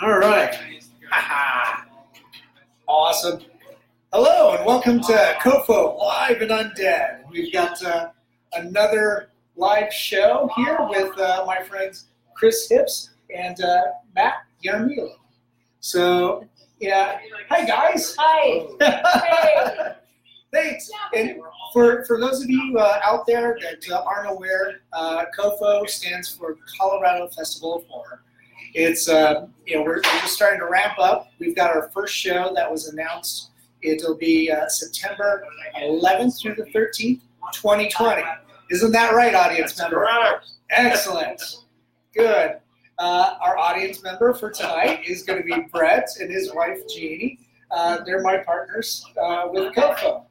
All right. Awesome. Hello and welcome to COFOH Live and Undead. We've got uh, another live show here with uh, my friends Kris Hipps and uh, Matt Yarmila. So, yeah. Hi, guys. Hi. Thanks. And for, for those of you uh, out there that uh, aren't aware, uh, COFOH stands for Colorado Festival of Horror. It's uh, you know we're, we're just starting to ramp up. We've got our first show that was announced. It'll be uh, September 11th through the 13th, 2020. Isn't that right, audience member? Correct. Excellent. Good. Uh, our audience member for tonight is going to be Brett and his wife Jeannie. Uh, they're my partners uh, with COFOH.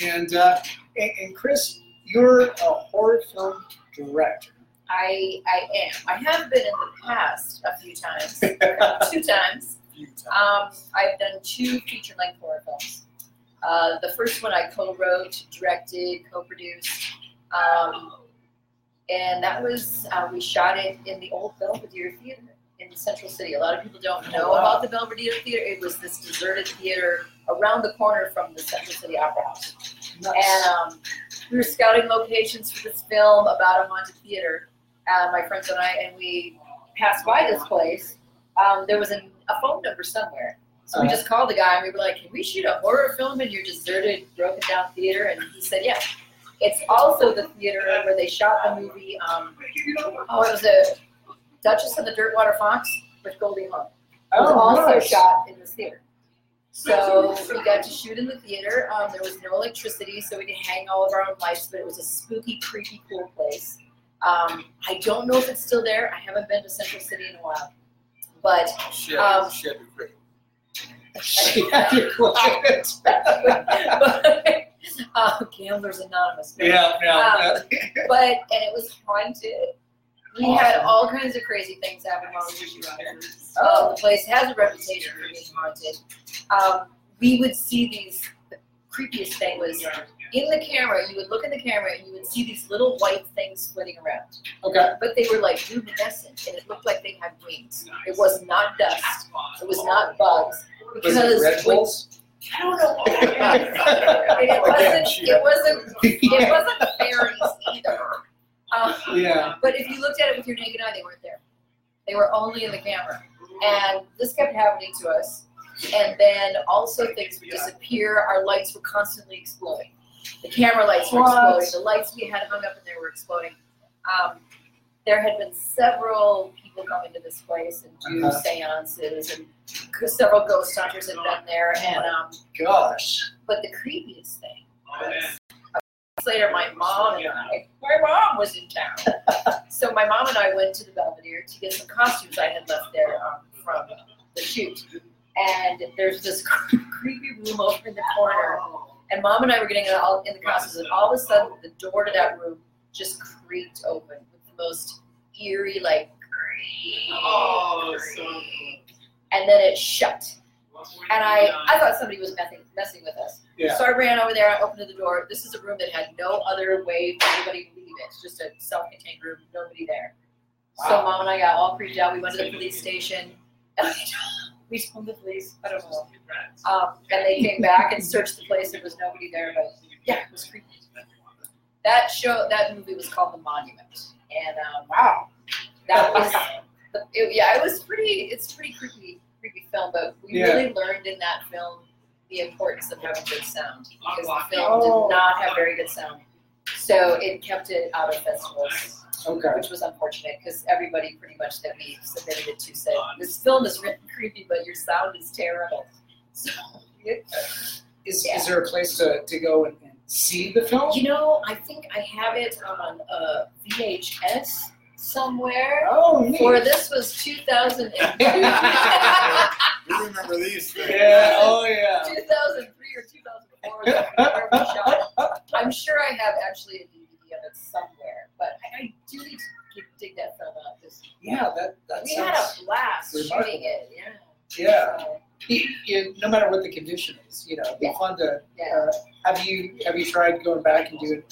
And, uh, and and Kris, you're a horror film director. I I am. I have been in the past a few times, two times. Um, I've done two feature-length horror films. Uh, the first one I co-wrote, directed, co-produced, um, and that was uh, we shot it in the old Belvedere Theater in Central City. A lot of people don't know Oh, wow. about the Belvedere Theater. It was this deserted theater around the corner from the Central City Opera House. And um, we were scouting locations for this film about a haunted theater, uh, my friends and I, and we passed by this place. Um, there was an, a phone number somewhere. So we Uh-huh. just called the guy and we were like, Can we shoot a horror film in your deserted, broken down theater? And he said, Yeah. It's also the theater where they shot the movie. Um, oh, it was a Duchess and the Dirtwater Fox with Goldie Hawn. It was Oh, also nice. shot in this theater. So we got to shoot in the theater. Um, there was no electricity, so we could hang all of our own lights, but it was a spooky, creepy, cool place. Um, I don't know if it's still there. I haven't been to Central City in a while. But Shit, Um, shit, great. but uh, Gamblers Anonymous. no. yeah, yeah. Um, but and it was haunted. We had all kinds of crazy things happen while we were shooting. Um, the place has a reputation for being haunted. Um, we would see these. The creepiest thing was in the camera. You would look in the camera and you would see these little white things flitting around, okay. but they were like luminescent, and it looked like they had wings. It was not dust. It was not bugs. Was it Red when- Bulls? I don't know. what it was. it wasn't. It wasn't. It wasn't fairies either. Um, yeah. but if you looked at it with your naked eye, they weren't there. They were only in the camera. And this kept happening to us. And then also things would disappear. Our lights were constantly exploding. The camera lights were What? exploding. The lights we had hung up in there were exploding. Um, there had been several people come into this place and do Uh-huh. seances, and several ghost hunters had been there. And um, Gosh. but the creepiest thing was weeks later, my mom and I, my mom was in town. so my mom and I went to the Belvedere to get some costumes I had left there um, from the shoot. And there's this creepy room over in the corner. And mom and I were getting all in the costumes, and all of a sudden, the door to that room just creaked open with the most eerie, like, Oh, and then it shut. And I, I thought somebody was messing, messing with us. Yeah. So I ran over there, I opened the door. This is a room that had no other way for anybody to leave it. It's just a self contained room, nobody there. Wow. So mom and I got all freaked out. We went to the police station. And we told the police, I don't know. Um, and they came back and searched the place. There was nobody there, but yeah, it was creepy. That show, that movie was called The Monument. And um, Wow. that was, it, yeah, it was pretty, it's pretty creepy, creepy film, but we Yeah. really learned in that film the importance of having good sound because the film Oh. did not have very good sound. So it kept it out of festivals, Okay. which was unfortunate because everybody pretty much that we submitted it to said, this film is written creepy, but your sound is terrible. So, it, Is, Yeah. is there a place to, to go and, and see the film? you know, I think I have it on uh, VHS somewhere. Oh, neat. For this was 2002. You remember these things? Yeah. Oh, yeah. 2003 or 2004. where we shot it. I'm sure I have actually a DVD of it somewhere, but I, I do need to dig that film. 'cause Yeah. That that we had a blast remarkable. shooting it. Yeah. Yeah. So, You- you- no matter what the condition is, you know, it'd be Yeah. fun to. yeah. Uh, have you have you tried going back and doing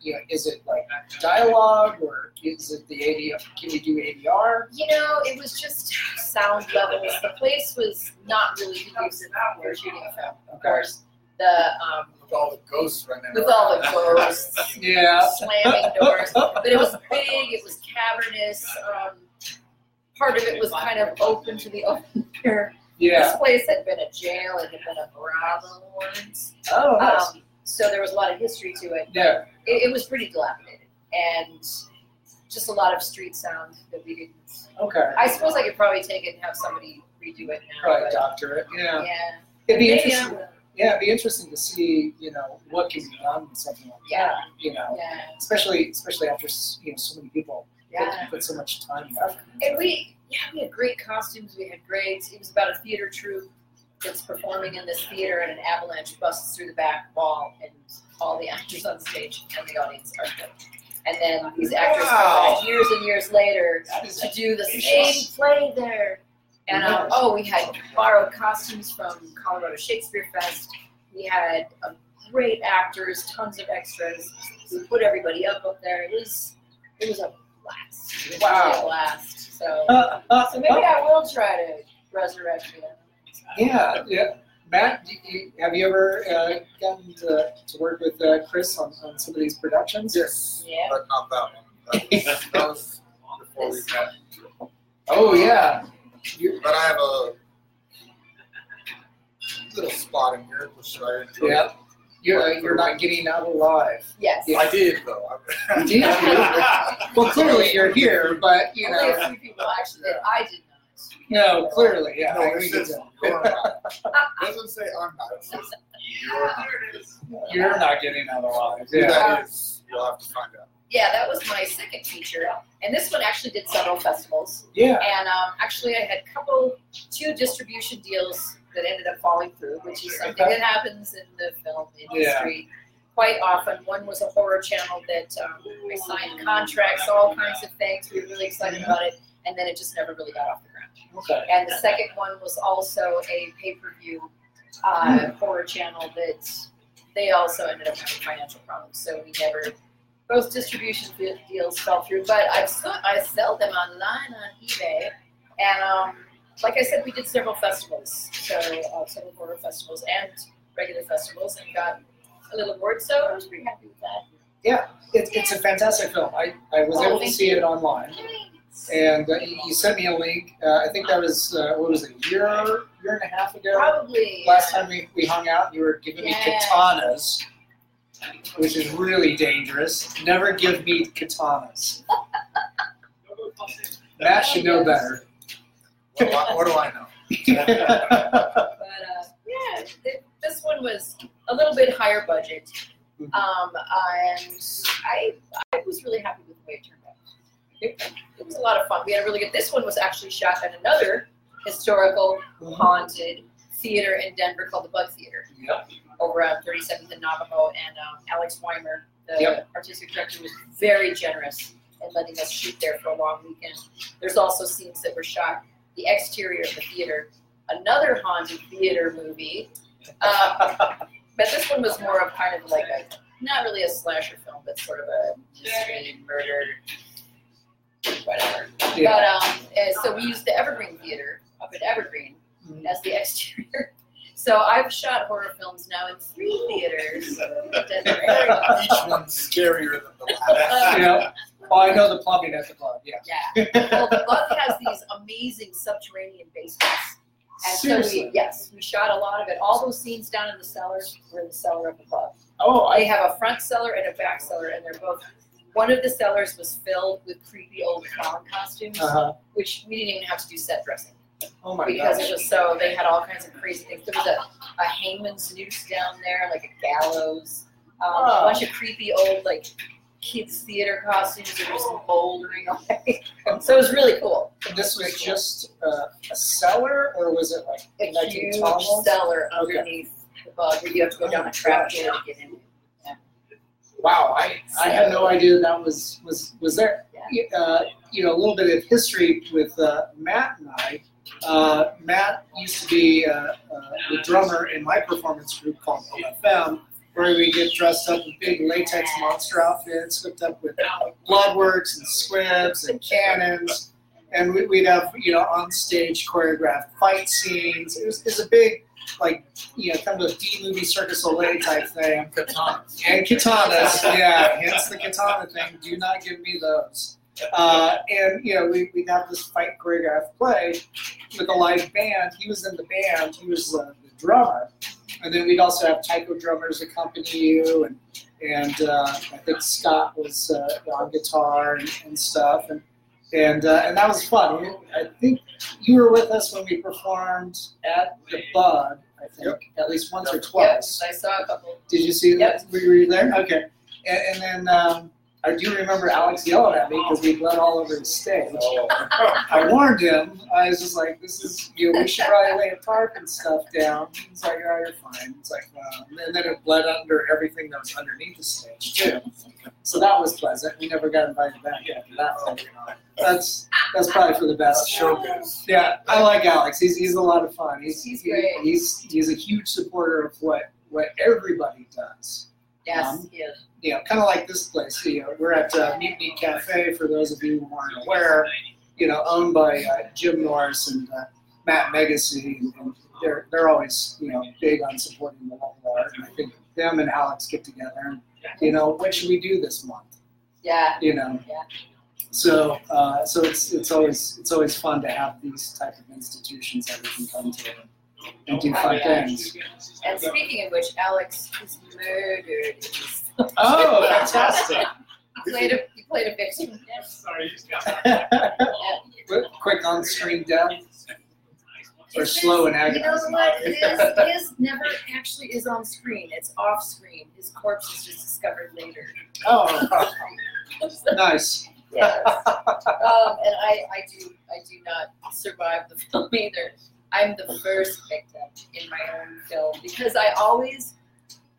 you know, is it like dialogue or is it the ADR? Can you do ADR? You know, it was just sound levels. The place was not really conducive for shooting a film. Of course, the um, all the ghosts running with all the ghosts, Yeah. slamming doors. But it was big. It was cavernous. Um, part of it was kind of open to the open air. Yeah. This place had been a jail. It had been a brothel once. Oh, nice. Um, so there was a lot of history to it. yeah. It, it was pretty dilapidated and just a lot of street sound that we didn't. Okay. I suppose I could probably take it and have somebody redo it now. Probably but doctorate. Yeah. yeah. It'd be Maybe interesting. Yeah, it'd be interesting to see, you know, what can be done with something like Yeah. that. You know, Yeah. especially especially after you know so many people put, Yeah. put so much time and effort. And we, yeah, we had great costumes. We had great. It was about a theater troupe that's performing in this theater, and an avalanche busts through the back wall, and all the actors on stage and the audience are killed. And then these actors come back years and years later to do the same play there. And um, oh, we had borrowed costumes from Colorado Shakespeare Fest. We had um, great actors, tons of extras. We put everybody up up there. It was it was a blast. It was Wow. a blast. So Uh, uh, so maybe uh, I will try to resurrect it. yeah, yeah. Matt, do you, have you ever uh, gotten to, to work with uh, Kris on, on some of these productions? Yes, Yeah. but not that one. That was, that was before we met. Oh yeah. You, But I have a little spot in here, which I enjoy. yeah. You're, uh, you're not getting out alive. Yes. Yeah. I did though. You did? Well, clearly you're here, but you Only a know, few people actually did. I did not. no, clearly, yeah. I No, agree it says with you're not. It doesn't say I'm not. It says you're not. that. You're not getting out alive. Who Yeah. that is, you'll have to find out. Yeah, that was my second feature, and this one actually did several festivals. Yeah. And um, actually, I had a couple, two distribution deals that ended up falling through, which is something that happens in the film industry quite often. One was a horror channel that um, I signed contracts, all kinds of things. We were really excited about it, and then it just never really got off the ground. Okay. And the second one was also a pay-per-view uh, horror channel that they also ended up having financial problems. So we never, both distribution deals fell through. But I still, I sell them online on eBay, and um, like I said, we did several festivals, so uh, several horror festivals and regular festivals, and got a little award. So I was pretty happy with that. Yeah, it's, it's a fantastic film. I, I was Oh, able to see you. it online, and uh, you sent me a link. Uh, I think that was uh, what was it, a year year and a half ago. Probably Last time we, we hung out, you were giving me katanas, which is really dangerous. Never give me katanas. Matt should know better. What do I, what do I know? But uh, yeah, th- this one was a little bit higher budget, Mhm. um, and I I was really happy with the way it turned out. It, it was a lot of fun. We had a really good. This one was actually shot at another historical haunted theater in Denver called the Bug Theater Yep. Over on 37th and Navajo, and um, Alex Weimer, the Yep. artistic director, was very generous in letting us shoot there for a long weekend. There's also scenes that were shot the exterior of the theater, another haunted theater movie. Um, but this one was more of kind of like a not really a slasher film, but sort of a mystery murder, whatever. Yeah. But um, uh, so we used the Evergreen Theater up at Evergreen Mhm. as the exterior. So I've shot horror films now in three theaters in Denver area. Each one's scarier than the last. Yeah. Oh, I know the plumbing at the club. Yeah. Yeah. Well, the Bug has these amazing subterranean basements. And so Seriously. we, yes, we shot a lot of it. All those scenes down in the cellars were in the cellar of the club. Oh, They I. have a front cellar and a back cellar, and they're both. One of the cellars was filled with creepy old clown costumes, Uh-huh. which we didn't even have to do set dressing Oh my because gosh. it was so. They had all kinds of crazy things. There was a, a hangman's noose down there, like a gallows. Um, Oh. A bunch of creepy old like kids theater costumes that were just bouldering away. so it was really cool. And this was just uh, a cellar, or was it like a connecting huge tunnels? cellar Okay. underneath the bug where you have to go down a trap door to get in. Wow, I, I had no idea that was was was there. Yeah. Uh, you know, a little bit of history with uh, Matt and I. Uh, Matt used to be uh, uh, the drummer in my performance group called OFM, where we get dressed up in big latex monster outfits, hooked up with bloodworks and squibs and cannons, and we, we'd have you know on stage choreographed fight scenes. It was, it was a big like you know kind of a D movie Circus Olay type thing. Katanas. And katanas, yeah, hence the katana thing. Do not give me those. Uh, and you know, we we'd have this fight choreographed play with a live band. He was in the band. He was uh, the drummer, and then we'd also have taiko drummers accompany you, and and uh, I think Scott was uh, on guitar and, and stuff, and and uh, and that was fun. I think you were with us when we performed at the Bug. I think at least once or Yep, twice. I saw a couple. Did you see Yep. that? Were you there? Okay. And, and then um, I do remember Alex yelling at me because we bled all over the stage. I oh. warned him. I was just like, "This is you. Know, we should probably lay a tarp and stuff down." He's like, "Oh, you're fine." It's like, wow. and then it bled under everything that was underneath the stage too. So that was pleasant. We never got invited back after that. But, that's that's probably for the best. Showbiz. Yeah, I like Alex. He's he's a lot of fun. He's He's he- great. he's he's a huge supporter of what what everybody does. Yes, Um, yes. You know, kind of like this place. You know, we're at uh, Mutiny Cafe. For those of you who aren't aware, you know, owned by uh, Jim Norris and uh, Matt Megacy, and, and they're they're always you know big on supporting the local art. And I think them and Alex get together. And, you know, what should we do this month? Yeah. You know. Yeah. So, uh, so it's it's always it's always fun to have these type of institutions that we can come to and, and do fun things. And speaking of which, Alex was murdered. Oh, fantastic! He played a he played a victim. Sorry, you just got Quick- Quick on-screen death or It's slow and his- You know agonizing. what? His, his never actually is on screen. It's off screen. His corpse is just discovered later. Oh, nice. Yes. um, and I, I do I do not survive the film either. I'm the first victim in my own film because I always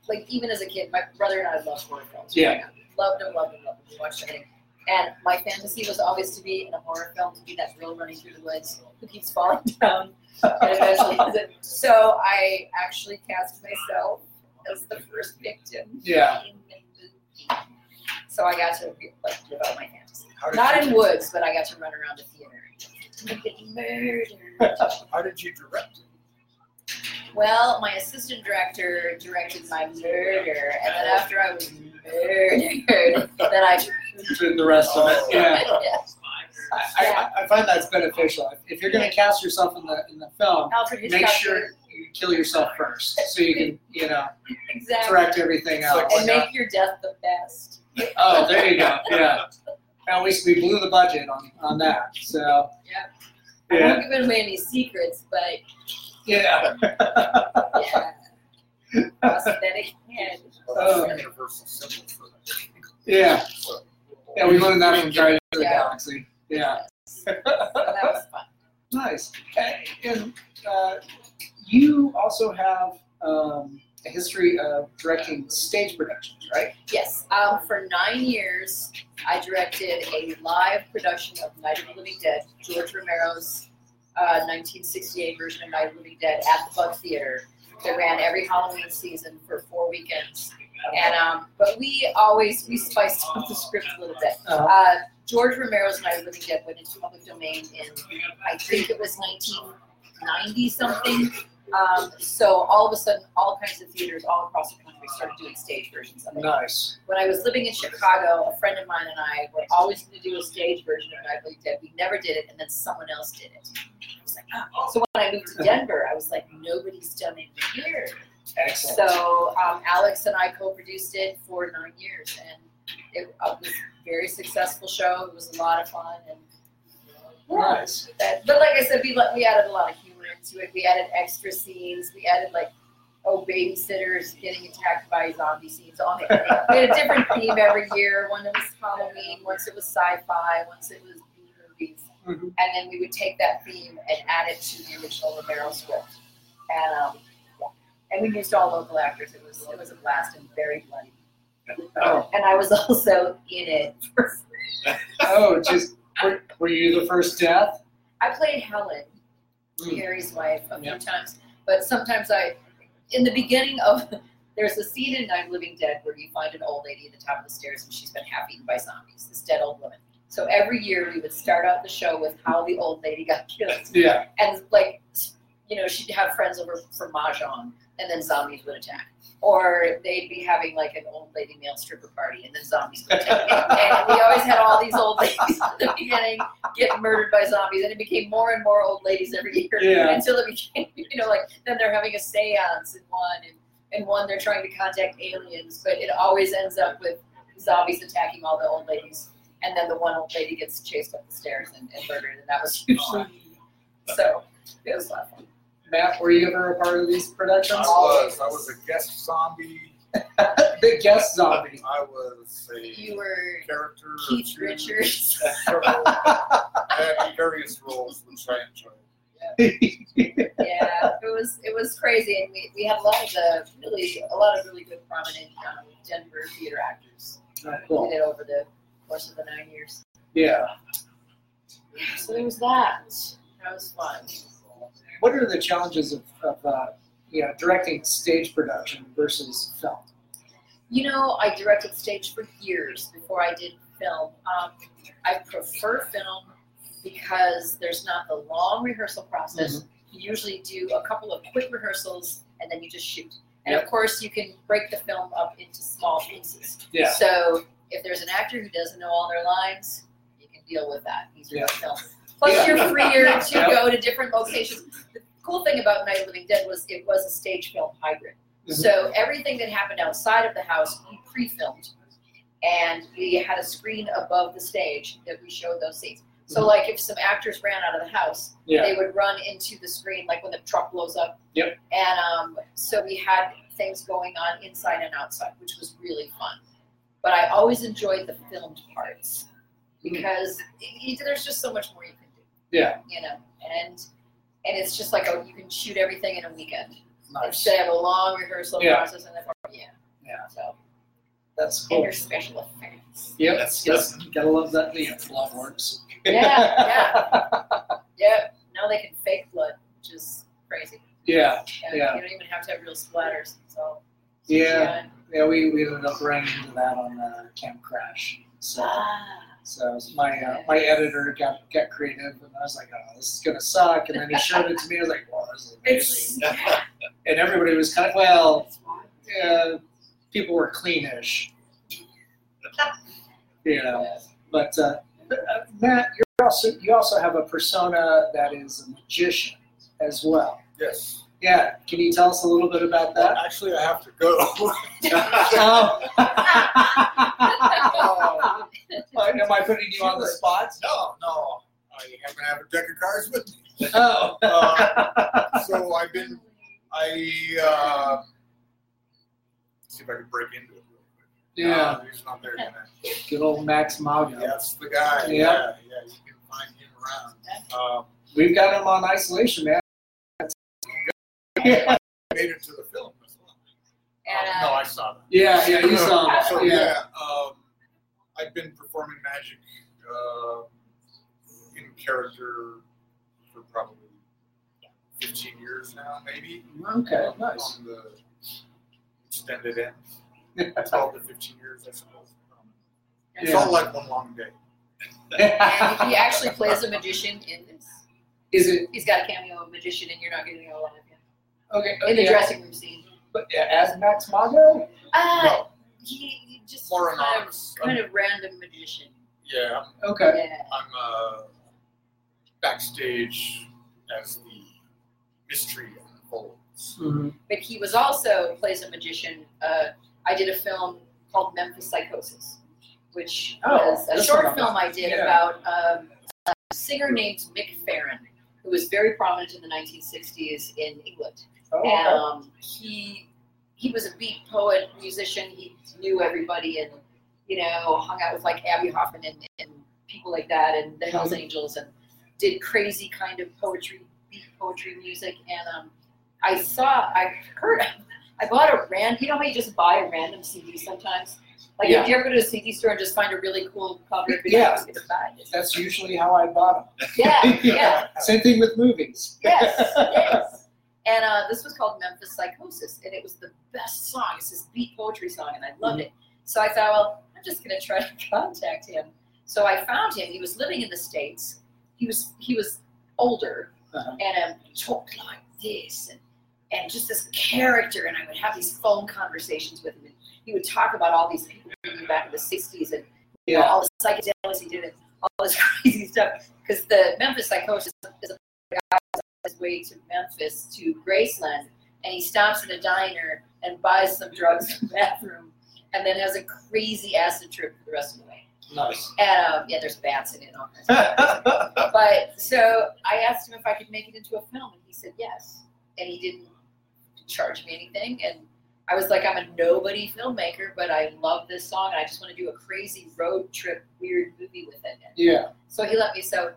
like even as a kid, my brother and I loved horror films. up. Loved them, loved them, loved them. We watched everything. And my fantasy was always to be in a horror film, to be that girl running through the woods who keeps falling down and eventually ends it. So I actually cast myself as the first victim Yeah. in the movie. So I got to like live out my fantasy. Not in woods, but I got to run around the theater. And get murdered. How did you direct it? Well, my assistant director directed my murder, and then after I was murdered, then I. Did the rest of it. Yeah. Yes. I, I, I find that's beneficial. If you're going to cast yourself in the in the film, make sure you kill yourself first, so you can you know exactly. direct everything It's else. And make your death the best. Oh, there you go. Yeah. At least we blew the budget on, on that. So Yeah. I yeah, won't give away any secrets, but yeah. yeah. Prosthetic head. Universal symbol for that. yeah. Yeah, we learned that from Guardians of the Yeah. Galaxy. Yeah. So that was fun. Nice. And, and uh, you also have um, a history of directing stage productions, right? Yes, um, for nine years, I directed a live production of Night of the Living Dead, George Romero's uh, 1968 version of Night of the Living Dead at the Bug Theater. That ran every Halloween season for four weekends, and um, but we always we spiced up the script a little bit. Uh, Uh, George Romero's Night of the Living Dead went into public domain in I think it was 1990 something. Um, so all of a sudden, all kinds of theaters all across the country started doing stage versions of it nice. when I was living in Chicago, a friend of mine and I were always going to do a stage version of the Living Dead. We never did it, and then someone else did it. I was like, oh. So when I moved to Denver, I was like, nobody's done it here. Excellent. So um, Alex and I co-produced it for nine years, and it uh, was a very successful show. It was a lot of fun, and yeah. Nice. That, but like I said, we let- we added a lot of into it. We added extra scenes. We added like oh babysitters getting attacked by zombie scenes. All we had a different theme every year. One that was Halloween. Once it was sci-fi. Once it was B movies. Mhm. And then we would take that theme and add it to the original Romero script. And um, yeah. and we used all local actors. It was it was a blast and very bloody. Oh, And I was also in it. oh, just were, were you the first death? I played Helen, Mm. Harry's wife, a few Yeah. times, but sometimes I, in the beginning of There's a scene in the Living Dead where you find an old lady at the top of the stairs and she's been half eaten by zombies. This dead old woman. So every year we would start out the show with how the old lady got killed, Yeah. and like, you know, she'd have friends over for mahjong, and then zombies would attack. Or they'd be having like an old lady male stripper party, and then zombies would attack. and we always had all these old ladies at the beginning get murdered by zombies, and it became more and more old ladies every year Yeah. until it became, you know, like then they're having a séance in one, and in one they're trying to contact aliens, but it always ends up with zombies attacking all the old ladies, and then the one old lady gets chased up the stairs and, and murdered, and that was usually so. It was a lot of fun. Matt, were you ever a part of these productions? I was. I was a guest zombie. the guest zombie. I was a You were character. or Keith two. Richards. Several. I had various roles, which I enjoyed. yeah, it was it was crazy, and we, we had a lot of the really a lot of really good prominent um, Denver theater actors. Oh, We cool. did over the course of the nine years. Yeah. Yeah, so there was that. That was fun. What are the challenges of, of uh, you know, directing stage production versus film? You know, I directed stage for years before I did film. Um, I prefer film because there's not the long rehearsal process. Mm-hmm. You usually do a couple of quick rehearsals and then you just shoot. And of course, you can break the film up into small pieces. Yeah. So if there's an actor who doesn't know all their lines, you can deal with that. Easier Yeah. film. Plus, you're freer to go to different locations. The cool thing about Night of Living Dead was it was a stage film hybrid. Mhm. So everything that happened outside of the house, we pre-filmed, and we had a screen above the stage that we showed those scenes. So, Mhm. like, if some actors ran out of the house, Yeah. they would run into the screen, like when the truck blows up. Yep. And um, so we had things going on inside and outside, which was really fun. But I always enjoyed the filmed parts because y- there's just so much more you can. Yeah. You know, and and it's just like a, you can shoot everything in a weekend Nice. instead of a long rehearsal Yeah. process and then yeah. Yeah. So That's cool. and cool. your special effects. Yep. That's- That's, gotta love that. You know, blood works. Yeah, Yeah. Now they can fake blood, which is crazy. yeah. And Yeah. You don't even have to have real splatters. So Yeah. Yeah. We, we ended up running into that on uh, Camp Crash. So. Ah. So my uh, my editor got got creative, and I was like, "Oh, this is gonna suck." And then he showed it to me. I was like, "Wow, this is amazing!" And everybody was kind of well. Yeah, people were cleanish, you know. But uh, but, uh, Matt, you're also you also have a persona that is a magician as well. Yes. Yeah, can you tell us a little bit about Well, that? actually, I have to go. Oh. Am I putting you on the spot? no, no. I happen to have a deck of cards with me. Oh. Uh, so I've been, I, uh, see if I can break into it real quick. yeah, Uh, he's not there tonight. good old Max Mago. That's the guy. Yeah. Yeah, yeah, you can find him around. Um, We've got him on isolation, man. Yeah, made it to the film as well. And, no, uh, I saw that. yeah, yeah, you saw that. So Yeah. yeah, um, I've been performing magic uh, in character for probably 15 years now, maybe. Okay, nice. On the extended end, 12 to 15 years, I suppose. Um, It's Yeah. all like one long day. he actually plays a magician in this. Is it He's got a cameo of a magician, and you're not getting a lot of him okay? in the yeah, dressing room scene. But as Max Mago? Uh, No, he, he just More kind of, anonymous. kind of random magician. yeah, I'm, Okay. Yeah. I'm uh, backstage as the mystery unfolds. hmm but he was also plays a magician. Uh, I did a film called Memphis Psychosis, which Oh, was a short film I did yeah. about um, a singer named Mick Farren, who was very prominent in the 1960s in England. Oh, And okay. um, he he was a beat poet, musician. He knew everybody, and you know, hung out with like Abbie Hoffman and, and people like that, and the Hell's Angels, and did crazy kind of poetry, beat poetry music. And um, I saw, I heard, I bought a random. You know how you just buy a random CD sometimes. Like Yeah. if you ever go to a CD store and just find a really cool cover, you Yeah. just get to buy it. That's usually how I bought them. Yeah, yeah. Same thing with movies. Yes, yes. And uh, this was called Memphis Psychosis, and it was the best song. It's this beat poetry song, and I loved it. So I thought, well, I'm just going to try to contact him. So I found him. He was living in the states. He was he was older Uh-huh. and um, talked like this, and and just this character. And I would have these phone conversations with him, and he would talk about all these people back in the '60s and you know, all the psychedelics he did, and all this crazy stuff. Because the Memphis Psychosis is a guy his way to Memphis to Graceland, and he stops at a diner and buys some drugs in the bathroom, and then has a crazy acid trip for the rest of the way. Nice. And um, yeah, there's bats in it all kinds of. But so I asked him if I could make it into a film, and he said yes. And he didn't charge me anything. And I was like, I'm a nobody filmmaker, but I love this song, and I just want to do a crazy road trip, weird movie with it. And yeah. so he let me. So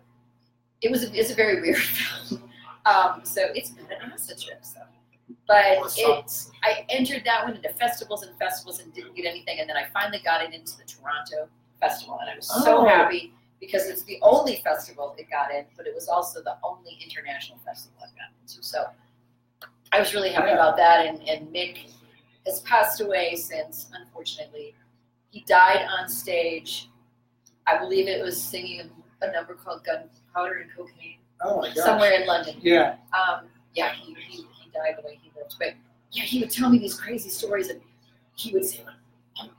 it was a, it's a very weird film. Um, so it's not an acid trip. So, but a I entered that one into festivals and festivals and didn't get anything, and then I finally got it into the Toronto festival, and I was so Oh. happy because it's the only festival it got in, but it was also the only international festival I've gotten into. So I was really happy Yeah. about that, and, and Mick has passed away since, unfortunately. He died on stage. I believe it was singing a number called Gunpowder and Cocaine Oh my gosh. somewhere in London. Yeah. Um, yeah, he, he, he died the way he lived. But yeah, he would tell me these crazy stories, and he would say, I'm,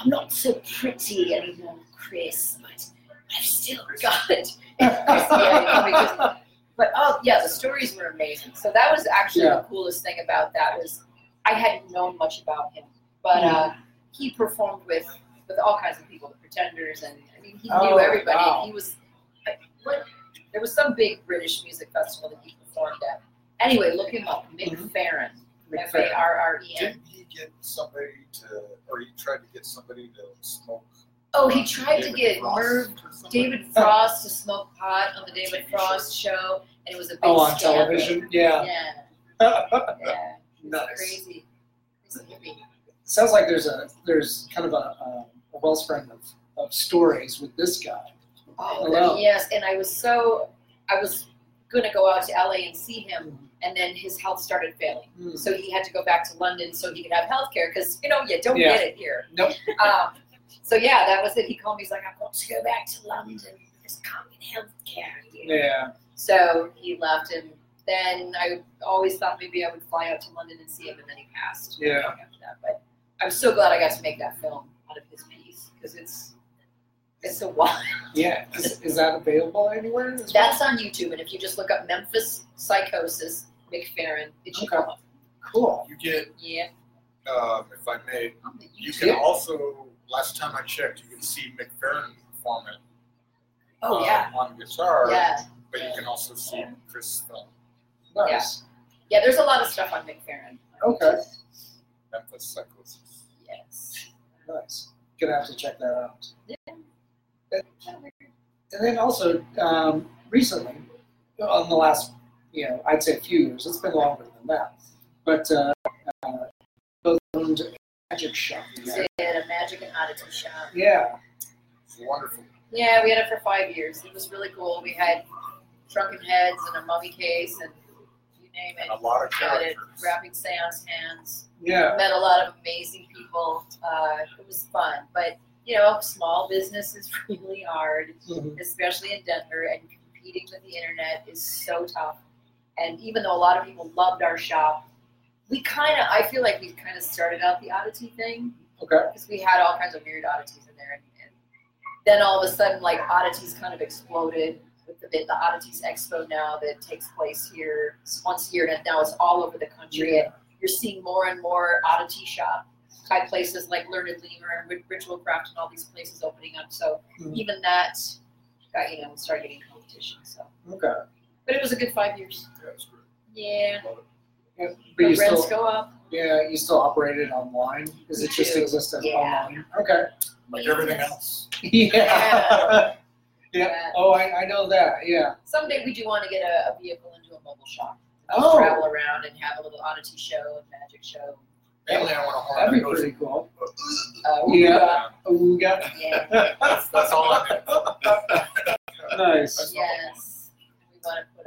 I'm not so pretty anymore, Kris, but I've still got it. Because- but oh yeah, the stories were amazing. So that was actually Yeah. the coolest thing about that was I hadn't known much about him, but uh, he performed with with all kinds of people, the Pretenders, and I mean he Oh, knew everybody. wow. He was like, what? There was some big British music festival that he performed at. Anyway, look him up, Mick Mhm. Farren, F A R R E N. Didn't he get somebody to, or he tried to get somebody to smoke? Oh, he tried to get Frost Merv? David Frost to smoke pot on the David Frost show, and it was a big Oh, on scandal. television. Yeah. Yeah, yeah. Nice. crazy. Crazy. Sounds like there's a there's kind of a, a, a wellspring of, of stories with this guy. Oh, yes, and I was so I was gonna go out to LA and see him, and then his health started failing, Mm. so he had to go back to London so he could have health care because you know you don't Yeah. get it here. Nope. Um, so yeah, that was it. He called me. He's like, I've got to go back to London. There's coming health care here. Yeah. So he left, and then I always thought maybe I would fly out to London and see him, and then he passed. Yeah. After that, but I'm so glad I got to make that film out of his piece because it's it's a wild. Yeah. Is, is that available anywhere? as well? That's on YouTube, and if you just look up Memphis Psychosis Mick Farren, it should Okay. come up. cool. You get, Yeah. um, if I may, you can also, last time I checked, you can see Mick Farren perform it Oh uh, yeah. on guitar, Yeah. but you can also see Kris film, Nice. Yeah. There's a lot of stuff on Mick Farren. Okay. Memphis Psychosis. Yes. Nice. Gonna have to check that out. Yeah. And then also um, recently, on the last, you know, I'd say a few years. It's been longer than that. But uh, uh, both owned a magic shop. Did a magic and oddity shop. Yeah. It's wonderful. Yeah, we had it for five years. It was really cool. We had shrunken heads and a mummy case and you name it. And a lot of Got characters. Wrapping seance hands. Yeah. Met a lot of amazing people. Uh, it was fun, but you know, small business is really hard, Mhm. especially in Denver, and competing with the internet is so tough. And even though a lot of people loved our shop, we kind of, I feel like we kind of started out the oddity thing Okay. because we had all kinds of weird oddities in there, and, and then all of a sudden, like oddities kind of exploded with the the Oddities Expo now that takes place here once a year, and now it's all over the country, and you're seeing more and more oddity shop type places like Learned Lemur and Ritual Craft and all these places opening up. So Mhm. even that got you know started getting competition. So, Okay. but it was a good five years. Yeah, it's great. Yeah, Yeah, But you rents still, go up. yeah, you still operate it online? Does it just do. exist as Yeah. online? Okay. Like everything else. Yeah. Yeah. yeah. Oh, I, I know that. Yeah. Someday we do want to get a, a vehicle into a mobile shop. Oh. Travel around and have a little oddity show and magic show. Mainly, I want a horn That'd that be goes. pretty cool. Uh, Yeah. Ooga. Yeah. That's, that's all I need. Nice. Yes. We want to put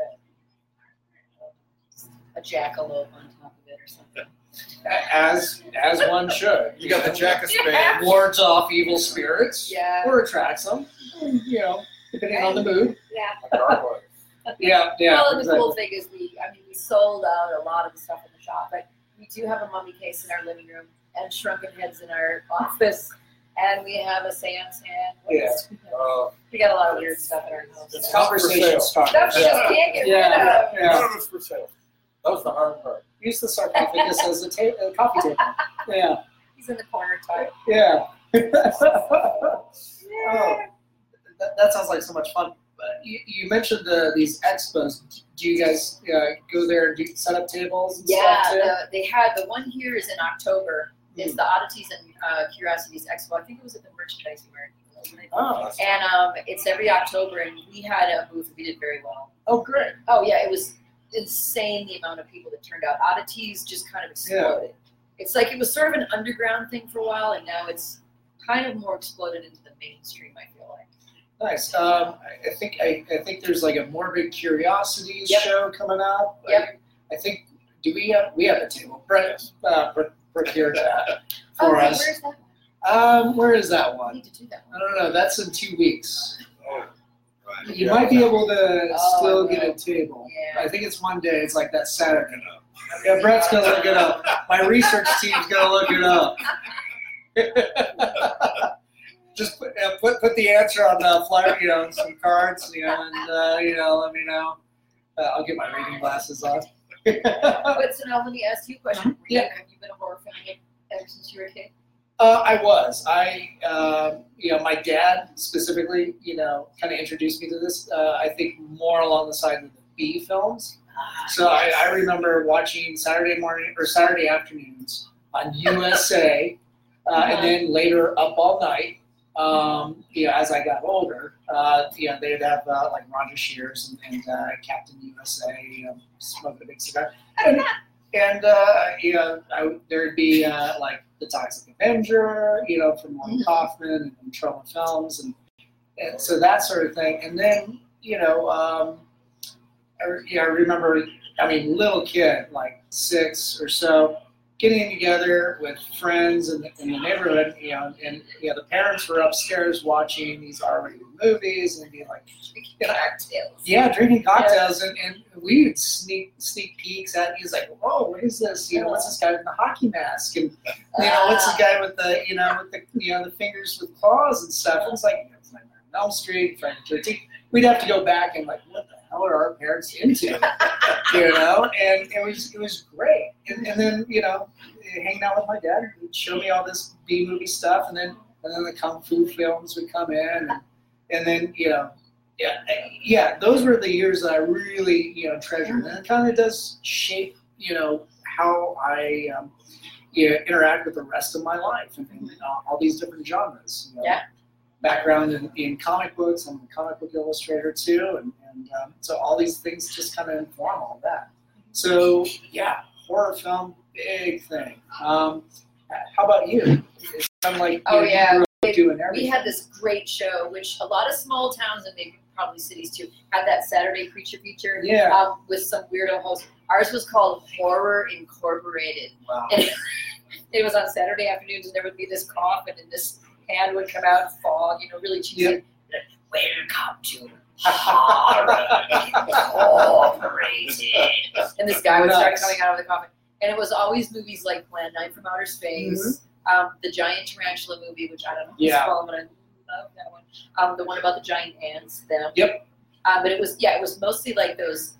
a, a jackalope on top of it or something. As as one should. You got the jack of spades. Yeah. wards off evil spirits. Yeah. Or attracts them. You know, depending on the mood. Yeah. Gargoyle. Yeah, yeah. well, and the exactly. cool thing is we, I mean, we sold out a lot of the stuff in the shop, but we do have a mummy case in our living room and shrunken heads in our office, and we have a seance hand. Yeah. Uh, We got a lot of weird stuff in our house. It's so. Conversation Stuff starters. you just can't get Yeah, rid of. yeah. None of it's for sale. That was the hard part. Use the sarcophagus as a, ta- a coffee table. Yeah, He's in the corner type. yeah. oh, that, that sounds like so much fun. But you, you mentioned the, these expos. Do you guys uh, go there and do set up tables and Yeah, stuff too? the, they had the one here is in October. It's Hmm. the Oddities and uh, Curiosities Expo. I think it was at the Merchandising Mart. Oh, And um, it's every October, and we had a booth. We did very well. oh, great. Oh yeah, it was insane the amount of people that turned out. Oddities just kind of exploded. Yeah. It's like it was sort of an underground thing for a while, and now it's kind of more exploded into the mainstream. I feel like. Nice. Um, I, I think I, I think there's like a morbid curiosities Yep. show coming up. Yep. I, I think do we have we have a table? Brett uh, pro- procured that Oh, for hey, us. where's that? one? Um, where is that I need to do that. I don't know. That's in two weeks. Oh, right. You might be able to Oh, still get a table. Yeah. I think it's one day. It's like that Saturday. Yeah, Brett's gonna look it up. My research team's gonna look it up. Just put, uh, put put the answer on the flyer, you know, some cards, you know, and uh, you know, let me know. Uh, I'll get my reading glasses on. But so now let me ask you a question. Yeah. Have you been a horror fan ever since you were a kid? Uh, I was. I, um, you know, my dad specifically, you know, kind of introduced me to this. Uh, I think more along the side of the B films. So I, I remember watching Saturday morning or Saturday afternoons on USA, uh, and then later up all night. Um, you know, as I got older, uh, you know, they'd have uh, like Roger Shears and, and uh, Captain USA, you know, smoking a big cigar, and, and uh, you know, I, would- there'd be uh, like the Toxic Avenger, you know, from Lauren Mhm. Kaufman and Troma Films, and, and so that sort of thing. And then, you know, um, I, re- yeah, I remember, I mean, little kid, like six or so, getting together with friends in the, in the neighborhood, you know, and you know, the parents were upstairs watching these R-rated movies, and they'd be like, Cocktails. yeah, drinking cocktails, and, and we would sneak sneak peeks at. He's like, "Whoa, what is this? You know, what's this guy with the hockey mask? And you know, what's this guy with the you know with the you know the fingers with claws and stuff?" It's like, Elm Street, Friday the Thirteenth. We'd have to go back and like, what the hell are our parents into? you know, and it was it was great. And, and then you know, hanging out with my dad, he'd show me all this B movie stuff, and then and then the kung fu films would come in, and, and then you know, yeah, yeah, those were the years that I really you know treasured, and it kind of does shape you know how I. Um, you know, interact with the rest of my life and, and uh, all these different genres. You know. Yeah. Background in, in comic books. I'm a comic book illustrator too, and, and um, so all these things just kind of inform all that. So yeah, horror film, big thing. Um, how about you? It's kind of like Oh, you, yeah. you grew up doing everything. We had this great show, which a lot of small towns and maybe probably cities too had that Saturday creature feature yeah. um, with some weirdo host. Ours was called Horror Incorporated. Wow. And it was on Saturday afternoons, and there would be this coffin, and then this hand would come out and fog, you know, really cheesy. Yep. Welcome to Horror Incorporated. And this guy would start Nuts. coming out of the coffin. And it was always movies like Plan 9 from Outer Space, um, the Giant Tarantula movie, which I don't know if Mm-hmm. Yeah. it's called, but I love that one. Um, the one about the giant ants, them. Yep. Um, but it was, yeah, it was mostly like those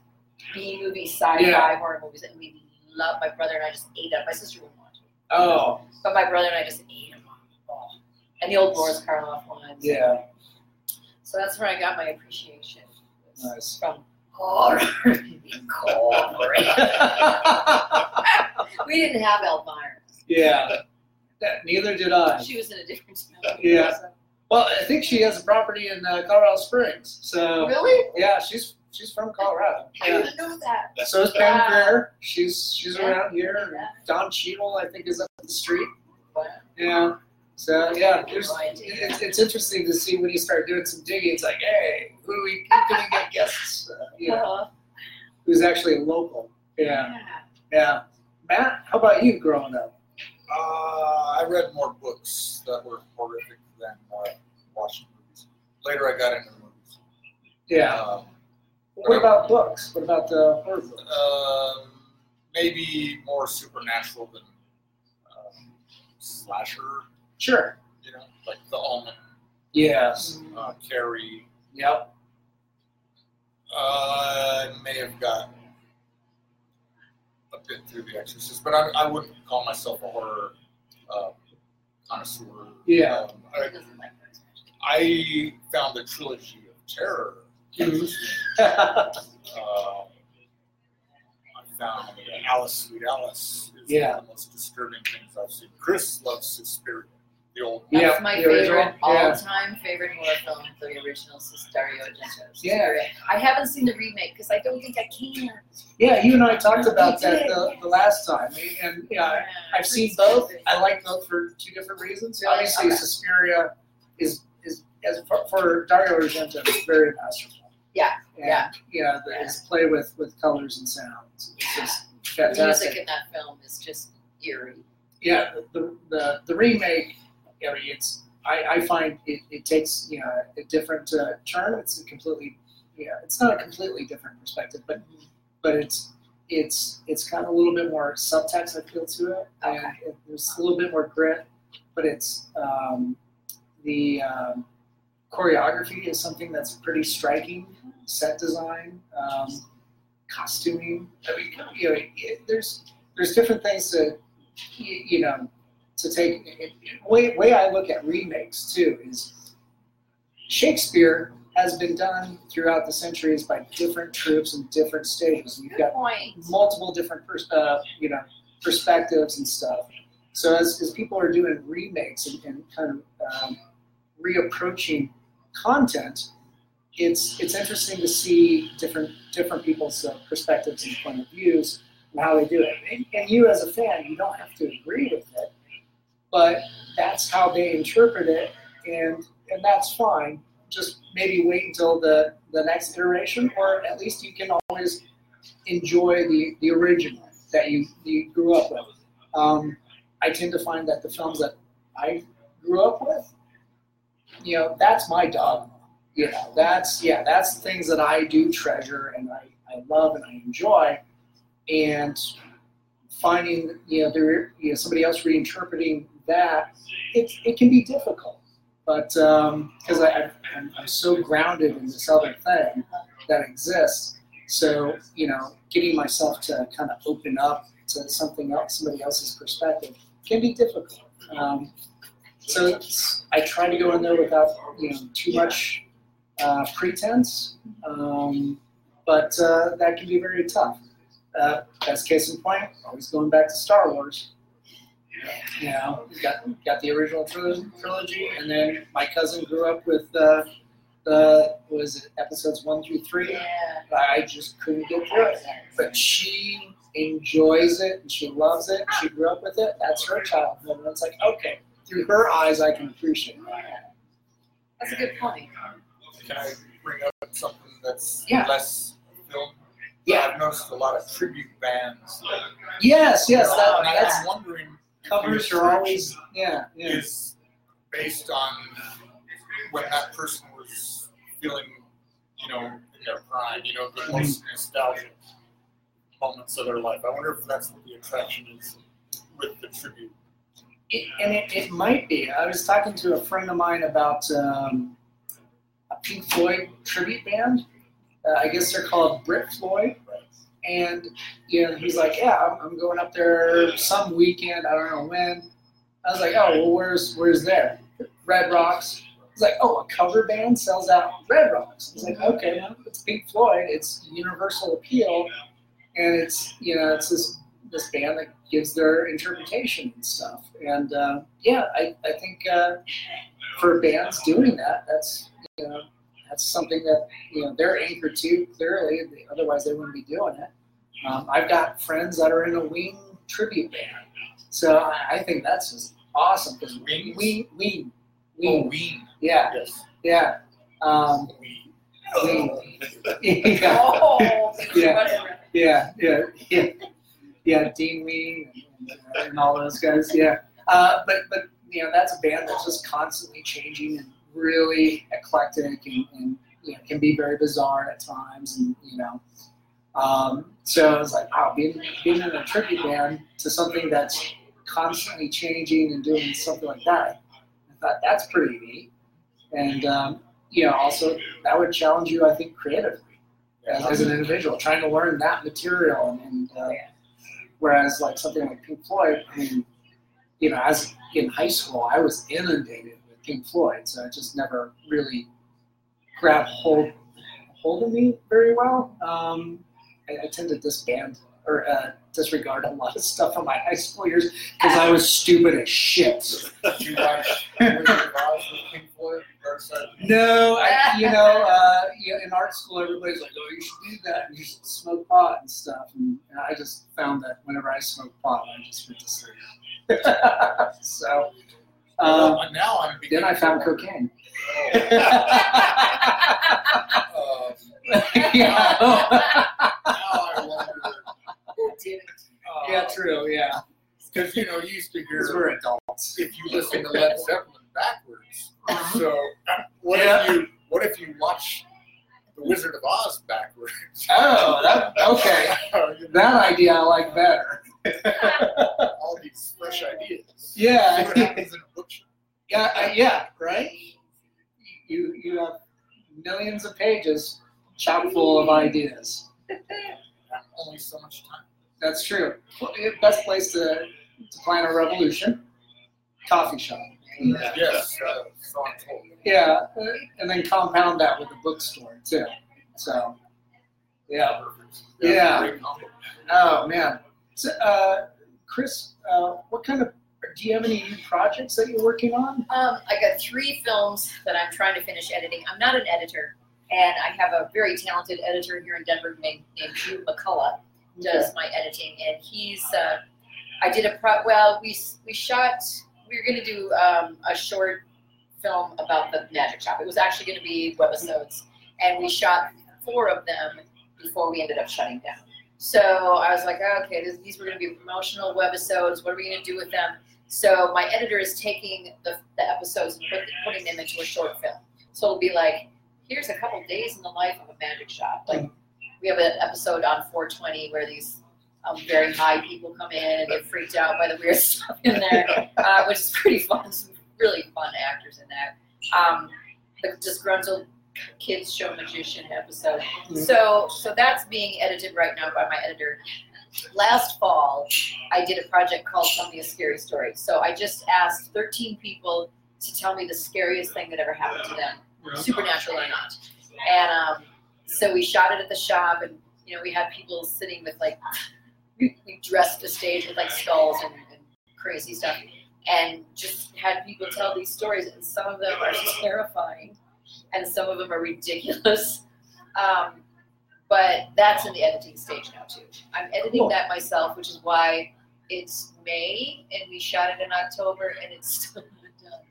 B movie sci-fi Yeah. horror movies, and we loved. My brother and I just ate up. My sister wouldn't watch it, Oh, but my brother and I just ate them all. And the old Boris Karloff ones. yeah. So that's where I got my appreciation. Nice. From Horror Incorporated. we didn't have Elvira. yeah. That- neither did I. She was in a different town. Yeah. So. Well, I think she has a property in uh, Colorado Springs. So Really? yeah, she's she's from Colorado. I Yeah. didn't know that. So is Pam Wow. Grier. She's she's Yeah. around here. Yeah. Don Cheadle, I think, is up the street. Wow. Yeah. So yeah, there's, it's, it's interesting to see when you start doing some digging. It's like, hey, who do we who can we get guests? Uh, you know, Uh-huh. who's actually local? Yeah. Yeah. Yeah. Matt, how about you growing up? Uh, I read more books that were horrific than uh, watching movies. Later, I got into movies. Yeah. Um, What about books? What about the horror books? um, maybe more supernatural than um, slasher. Sure. You know, like The Omen, Yes. uh, Carrie. Yep. Uh, I may have got a bit through The Exorcist, but I, I wouldn't call myself a horror uh, connoisseur. Yeah. Um, I, I found the trilogy of terror interesting. Uh, I found Alice, Sweet Alice is Yeah. one of the most disturbing things I've seen. Kris loves Suspiria, the old Yeah, That's my the favorite yeah. all-time favorite horror film, the original Dario Argento. Yeah. I haven't seen the remake because I don't think I can. Yeah, you and I talked about that the, the last time, and yeah, I've seen both. I like both for two different reasons. Oh, really? Obviously, Okay. Suspiria is is as for, for Dario Argento is very masterful. Yeah, And, yeah. yeah. The, His play with with colors and sounds is just The music in that film is just eerie. Yeah, the the the remake. I mean, it's I, I find it, it takes you know a different uh, turn. It's a completely yeah, it's not a completely different perspective, but but it's it's it's got a little bit more subtext I feel to it, and Okay. it, there's a little bit more grit. But it's um, the um, choreography is something that's pretty striking. Set design, um, costuming. I mean, you know, it, there's there's different things that you, you know to take. It, it, way way I look at remakes too is Shakespeare has been done throughout the centuries by different troops and different stages. You've Good got point. multiple different pers- uh, you know perspectives and stuff. So as, as people are doing remakes and, and kind of um, reapproaching content, it's it's interesting to see different different people's uh, perspectives and point of views and how they do it. And, and you as a fan, you don't have to agree with it, but that's how they interpret it, and and that's fine. Just maybe wait until the the next iteration, or at least you can always enjoy the, the original that you, you grew up with. Um, I tend to find that the films that I grew up with, you know, that's my dogma. You know, that's yeah, that's things that I do treasure and I, I love and I enjoy. And finding you know there you know somebody else reinterpreting that, it, it can be difficult. But because I I'm, I'm so grounded in this other thing that exists, so, you know, getting myself to kind of open up to something else, somebody else's perspective, can be difficult. Um, so it's, I try to go in there without, you know, too much uh, pretense, um, but uh, that can be very tough. Uh, best case in point, always going back to Star Wars. You know, you got got the original trilogy, trilogy, and then my cousin grew up with uh, the was it episodes one through three. Yeah. I just couldn't get through it. But she enjoys it and she loves it. She grew up with it. That's her childhood. And it's like, okay, through her eyes, I can appreciate it. That's a good point. Can I bring up something that's Yeah. less film? Yeah. I've noticed a lot of tribute bands. Yes, yes, that, and I that's was wondering if covers are always, yeah, yeah. is based on what that person was feeling, you know, in their prime, you know, the most nostalgic moments of their life. I wonder if that's what the attraction is with the tribute. It, and it, it might be. I was talking to a friend of mine about um, a Pink Floyd tribute band. Uh, I guess they're called Brit Floyd. And you know, he's like, "Yeah, I'm, I'm going up there some weekend. I don't know when." I was like, "Oh, well, where's where's there? Red Rocks." He's like, "Oh, a cover band sells out Red Rocks." I was like, "Okay, well, it's Pink Floyd. It's universal appeal, and it's you know, it's this this band that gives their interpretation and stuff. And uh, yeah, I I think uh, for bands doing that, that's you know, that's something that you know they're anchored to clearly. Otherwise, they wouldn't be doing it. Um, I've got friends that are in a Wing tribute band, so I, I think that's just awesome because Wings? Wing, Wing, Oh, Wing, Ween. yeah, Yes. yeah, um, Ween. Wing. yeah, Oh, Yeah. yeah, yeah, yeah. yeah, Dean Ween and, and, and all those guys. Yeah, uh, but but you know that's a band that's just constantly changing and really eclectic and, and you know can be very bizarre at times and you know. Um, so I was like, wow, being, being in a tribute band to something that's constantly changing and doing something like that, I thought that's pretty neat. And um, you know, also that would challenge you, I think, creatively as, as an individual, trying to learn that material. And uh, whereas, like something like Pink Floyd, I mean, you know, as in high school, I was inundated with Pink Floyd, so it just never really grabbed hold hold of me very well. Um, I, I tend to disband or uh, disregard a lot of stuff from my high school years because I was stupid as shit. Did you watch Wizard of Oz with Pink Floyd? Dark Side of the Moon? No, I, you know, uh, you know, in art school, everybody's like, "Oh, you should do that. And you should smoke pot and stuff." And, and I just found that whenever I smoke pot, I just went to sleep. so um, Well, now I'm then I beginning found to- cocaine. Um, yeah. Now I wonder. Dude. uh, yeah, true. Yeah, Because you know, you used to because hear we're adults. if you listen to Led Zeppelin backwards. So uh, what Yeah. if you what if you watch The Wizard of Oz backwards? Oh, that, okay. That idea I like better. All these fresh ideas. Yeah. See what happens in a. Yeah, uh, yeah, right. You you have millions of pages chock full of ideas. Only so much time. That's true. Best place to, to plan a revolution, coffee shop. Yes, uh, so I'm told. Yeah, and then compound that with a bookstore too. So, yeah. Perfect. Yeah. Oh man. So, uh, Kris, uh, what kind of do you have any new projects that you're working on? Um, I got three films that I'm trying to finish editing. I'm not an editor, and I have a very talented editor here in Denver named, named Drew McCullough does my editing, and he's. Uh, I did a pro. Well, we we shot. We were going to do um, a short film about the magic shop. It was actually going to be webisodes, and we shot four of them before we ended up shutting down. So I was like, oh, okay, this, these were going to be promotional webisodes. What are we going to do with them? So my editor is taking the, the episodes and put, putting them into a short film. So it'll be like, here's a couple days in the life of a magic shop. Like we have an episode on 420 where these um, very high people come in and get freaked out by the weird stuff in there, uh, which is pretty fun. Some really fun actors in that. Um, the disgruntled kids show magician episode. So so that's being edited right now by my editor. Last fall, I did a project called Tell Me a Scary Story. So I just asked 13 people to tell me the scariest thing that ever happened to them, supernatural or not. And um, so we shot it at the shop, and you know we had people sitting with like we, we dressed the stage with like skulls and, and crazy stuff, and just had people tell these stories, and some of them are terrifying, and some of them are ridiculous. Um, but that's in the editing stage now too. I'm editing Cool. that myself, which is why it's May and we shot it in October and it's still not done.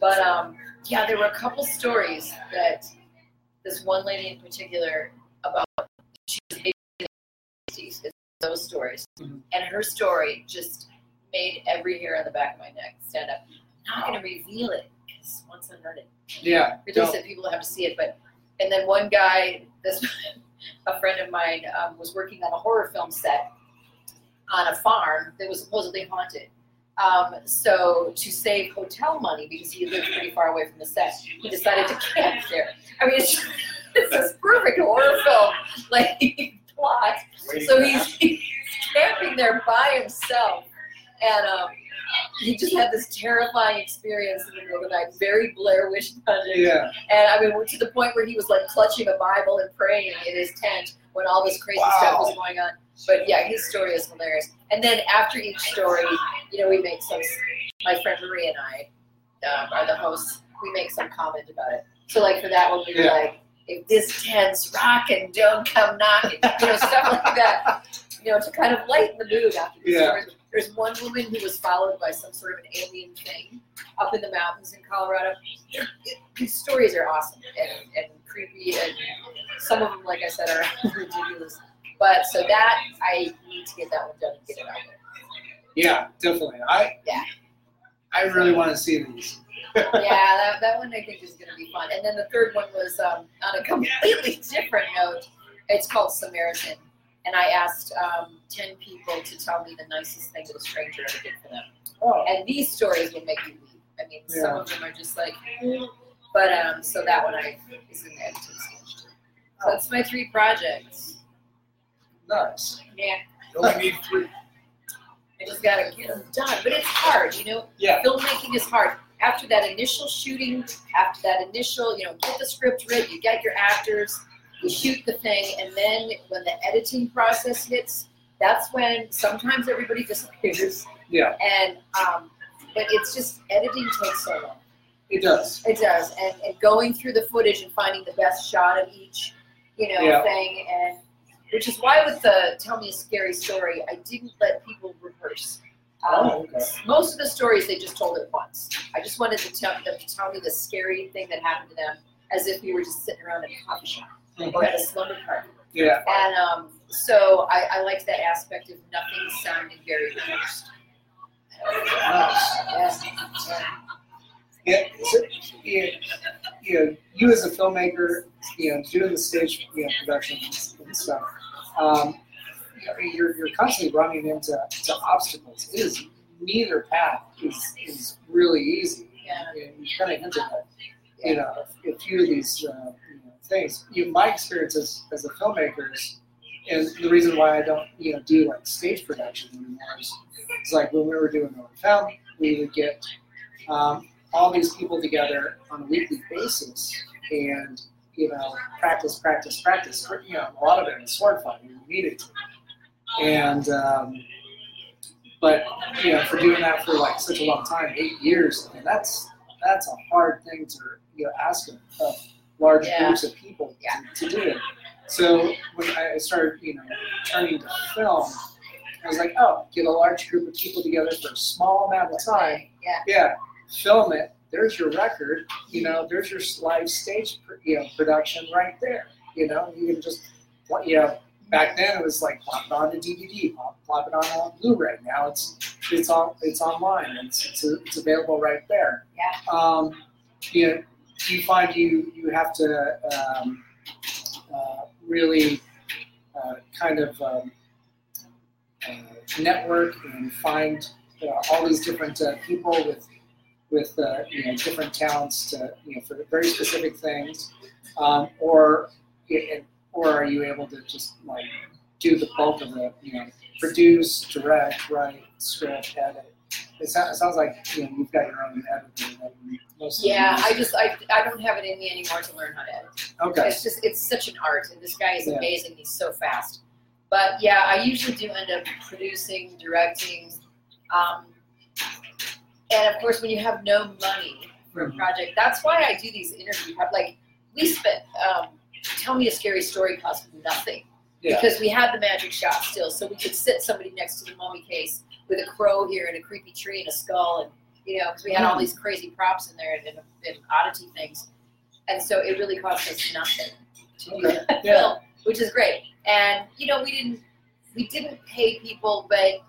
But um, yeah, there were a couple stories that this one lady in particular about she was it's those stories, Mhm. and her story just made every hair on the back of my neck stand up. I'm not going to reveal it because once I heard it, Yeah. release it, people have to see it. But and then one guy, this a friend of mine um, was working on a horror film set on a farm that was supposedly haunted. Um, so to save hotel money because he lived pretty far away from the set, he decided to camp there. I mean, it's, it's this perfect horror film like plot. So he's, he's camping there by himself, and um, he just had this terrifying experience in the middle of the night, very Blair Witch Project. Yeah. And I mean, we're to the point where he was like clutching a Bible and praying in his tent when all this crazy stuff was going on. But yeah, his story is hilarious. And then after each story, you know, we make some. My friend Marie and I um, are the hosts. We make some comment about it. So like for that one, we were Yeah. like, "If this tent's rocking, don't come knocking," you know, stuff like that. You know, to kind of lighten the mood after the Yeah. story. There's one woman who was followed by some sort of an alien thing up in the mountains in Colorado. These stories are awesome and, and creepy, and some of them, like I said, are ridiculous. But so that I need to get that one done and get it out there. Yeah, definitely. I Yeah. I really want to see these. yeah, that, that one I think is going to be fun. And then the third one was um, on a completely different note. It's called Samaritan. And I asked um, 10 people to tell me the nicest thing that a stranger ever did for them. Oh, And these stories will make you weep. I mean, some of them are just like, "Mm." but um, so that one I is in the editing stage. So that's my three projects. Nice. Yeah, You only need three. I just gotta get them done. But it's hard, you know. Yeah. Filmmaking is hard. After that initial shooting, after that initial, you know, get the script written, you get your actors, you shoot the thing, and then when the editing process hits, that's when sometimes everybody disappears. Yeah, And um, but it's just editing takes so long. it does. It does, and, and going through the footage and finding the best shot of each, you know, Yeah. thing, and which is why with the tell me a scary story, I didn't let people rehearse. Um, Oh, okay. Most of the stories they just told it once. I just wanted to tell them to tell me the scary thing that happened to them, as if we were just sitting around in a coffee shop or at a slumber party. Yeah, And um, so I, I liked that aspect of nothing sounding very rehearsed. nice. Yeah. Yeah, so, yeah, you know, you as a filmmaker, you know, doing the stage, you know, productions and stuff, um, you're, you're constantly running into to obstacles. It is neither path is, is really easy. Yeah. You, you kind of hinted at, you know, a, few of these uh, you know, things. You, my experience as, as a filmmaker is, and the reason why I don't, you know, do like stage production anymore is, is like when we were doing Northern Film, we would get um, all these people together on a weekly basis and you know practice practice practice you know a lot of it it is sword fighting You needed to and um, but you know for doing that for like such a long time eight years I mean, that's that's a hard thing to you know ask of, large Yeah. groups of people Yeah. to, to do so when I started you know turning to film I was like oh get a large group of people together for a small amount of time Yeah. yeah, film it. There's your record. You know, there's your live stage, you know, production right there. You know, you can just, what you know, back then it was like plop it on to DVD, plop, it on a Blu-ray. Now it's it's on it's online. It's it's, it's available right there. Yeah. Um, you know, you find you you have to um, uh, really uh, kind of um, uh, network and find uh, all these different uh, people with with uh, you know different talents to you know for very specific things, um, or it, or are you able to just like do the bulk of it? You know, produce, direct, write, script, edit. It, sounds, it sounds like you know you've got your own editor. That Yeah. I just I, I don't have it in me anymore to learn how to edit. okay. It's just it's such an art, and this guy is Yeah. amazing. He's so fast. But yeah, I usually do end up producing, directing, um, and of course, when you have no money for a Mhm. project, that's why I do these interviews. Like we spent, um, tell me a scary story cost nothing Yeah. because we had the magic shot still, so we could sit somebody next to the mummy case with a crow here and a creepy tree and a skull, and you know, because we had all Mhm. these crazy props in there and, and, and oddity things, and so it really cost us nothing to do Okay. that Yeah. film, which is great. And you know, we didn't we didn't pay people, but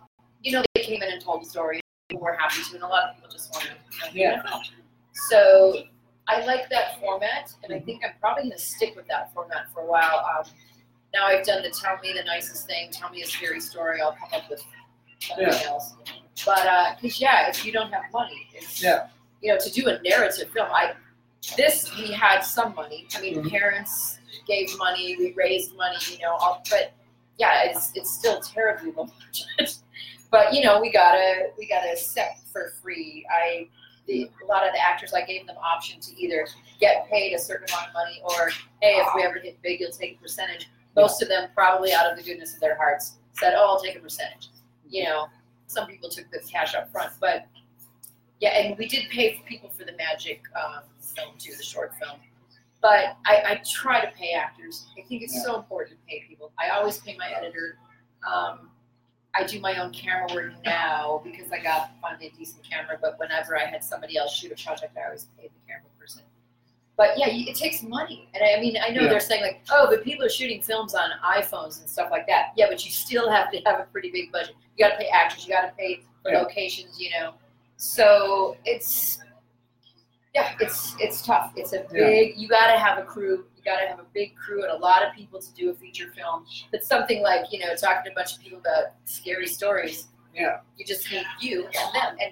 you know, they came in and told the story. And We're happy to, and a lot of people just wanted to be in a film. So I like that format, and I think I'm probably going to stick with that format for a while. Um, now I've done the tell me the nicest thing, tell me a scary story. I'll come up with something else. But because yeah, if you don't have money, it's Yeah. you know to do a narrative film. I this we had some money. I mean, Mhm. parents gave money, we raised money, you know. All, but yeah, it's it's still terribly low budget. But you know, we gotta we got a set for free. I the, a lot of the actors I gave them option to either get paid a certain amount of money or hey, if we ever get big, you'll take a percentage. Most of them probably out of the goodness of their hearts said, "Oh, I'll take a percentage." You know, some people took the cash up front, but yeah, and we did pay for people for the magic um, film too, the short film. But I, I try to pay actors. I think it's so important to pay people. I always pay my editor. Um, I do my own camera work now because I got finally a decent camera. But whenever I had somebody else shoot a project, I always paid the camera person. but yeah, it takes money, and I mean, I know Yeah. they're saying like, oh, but people are shooting films on iPhones and stuff like that. Yeah, but you still have to have a pretty big budget. You got to pay actors, you got to pay for Yeah. locations, you know. So it's yeah, it's it's tough. It's a Yeah. big. You got to have a crew. Got to have a big crew and a lot of people to do a feature film. But something like you know talking to a bunch of people about scary stories. Yeah. You just need you and them. And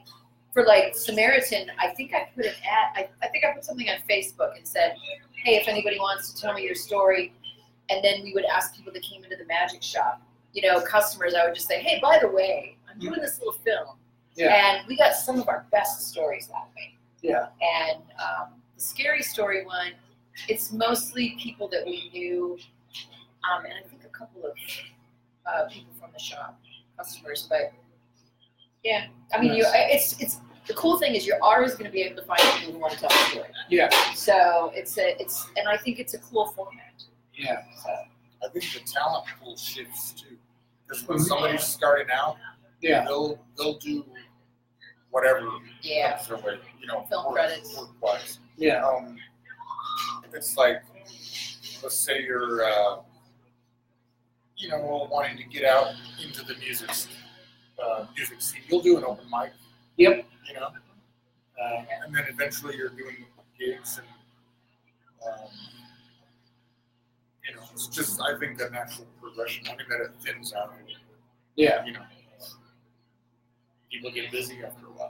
for like Samaritan, I think I put an ad. I, I think I put something on Facebook and said, hey, if anybody wants to tell me your story, and then we would ask people that came into the magic shop. You know, customers. I would just say, hey, by the way, I'm doing this little film. Yeah. And we got some of our best stories that way. Yeah. And um, the scary story one, it's mostly people that we knew, um, and I think a couple of uh, people from the shop, customers. But yeah, I mean, you. Nice. It's it's the cool thing is you're always going to be able to find people who want to tell a story. Yeah. So it's a it's and I think it's a cool format. Yeah. So I think the talent pool shifts too. Because when Mhm. somebody's starting out, Yeah. they'll they'll do whatever yeah, comes their way, you know, Film work, credits. work wise. Yeah. Um, it's like, let's say you're, uh, you know, wanting to get out into the music, uh, music scene. You'll do an open mic. Yep. You know, uh, and then eventually you're doing gigs and, um, you know, it's just I think the natural progression. I mean that it thins out. Yeah. You know, people get busy after a while.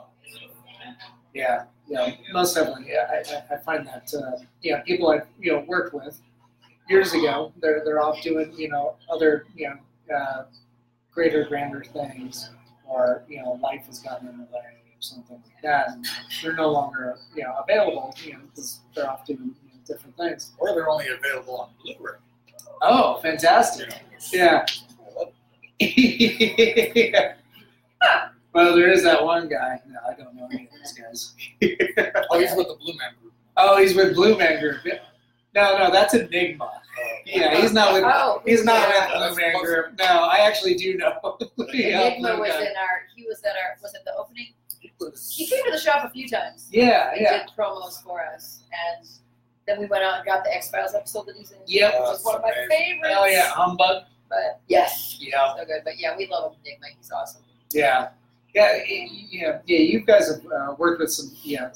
Yeah, yeah, most definitely. Yeah, I, I- I find that uh, yeah, people I've you know worked with years ago, they're they're off doing you know other you know uh, greater, grander things, or you know life has gotten in the way or something like that, and they're no longer you know available, you know, because they're off doing you know, different things. Or they're only available on Blu-ray. Oh, fantastic! Yeah. yeah. Well, there is that one guy. No, I don't know any of those guys. Oh, he's with the Blue Man Group. Oh, he's with Blue Man Group. No, no, that's Enigma. Yeah, he's not with. Oh, he's not yeah. with Blue Man Group. No, I actually do know. Yeah, Enigma Blue was guy. in our. He was at our. Was it the opening? He was- He came to the shop a few times. Yeah, He yeah. did promos for us, and then we went out and got the X Files episode that he's in. Yeah, which is one of my That's favorites. Oh yeah, humbug. But yes, Yeah, so good. But yeah, we love Enigma. He's awesome. yeah, yeah, y- yeah, yeah. You guys have uh, worked with some, yeah,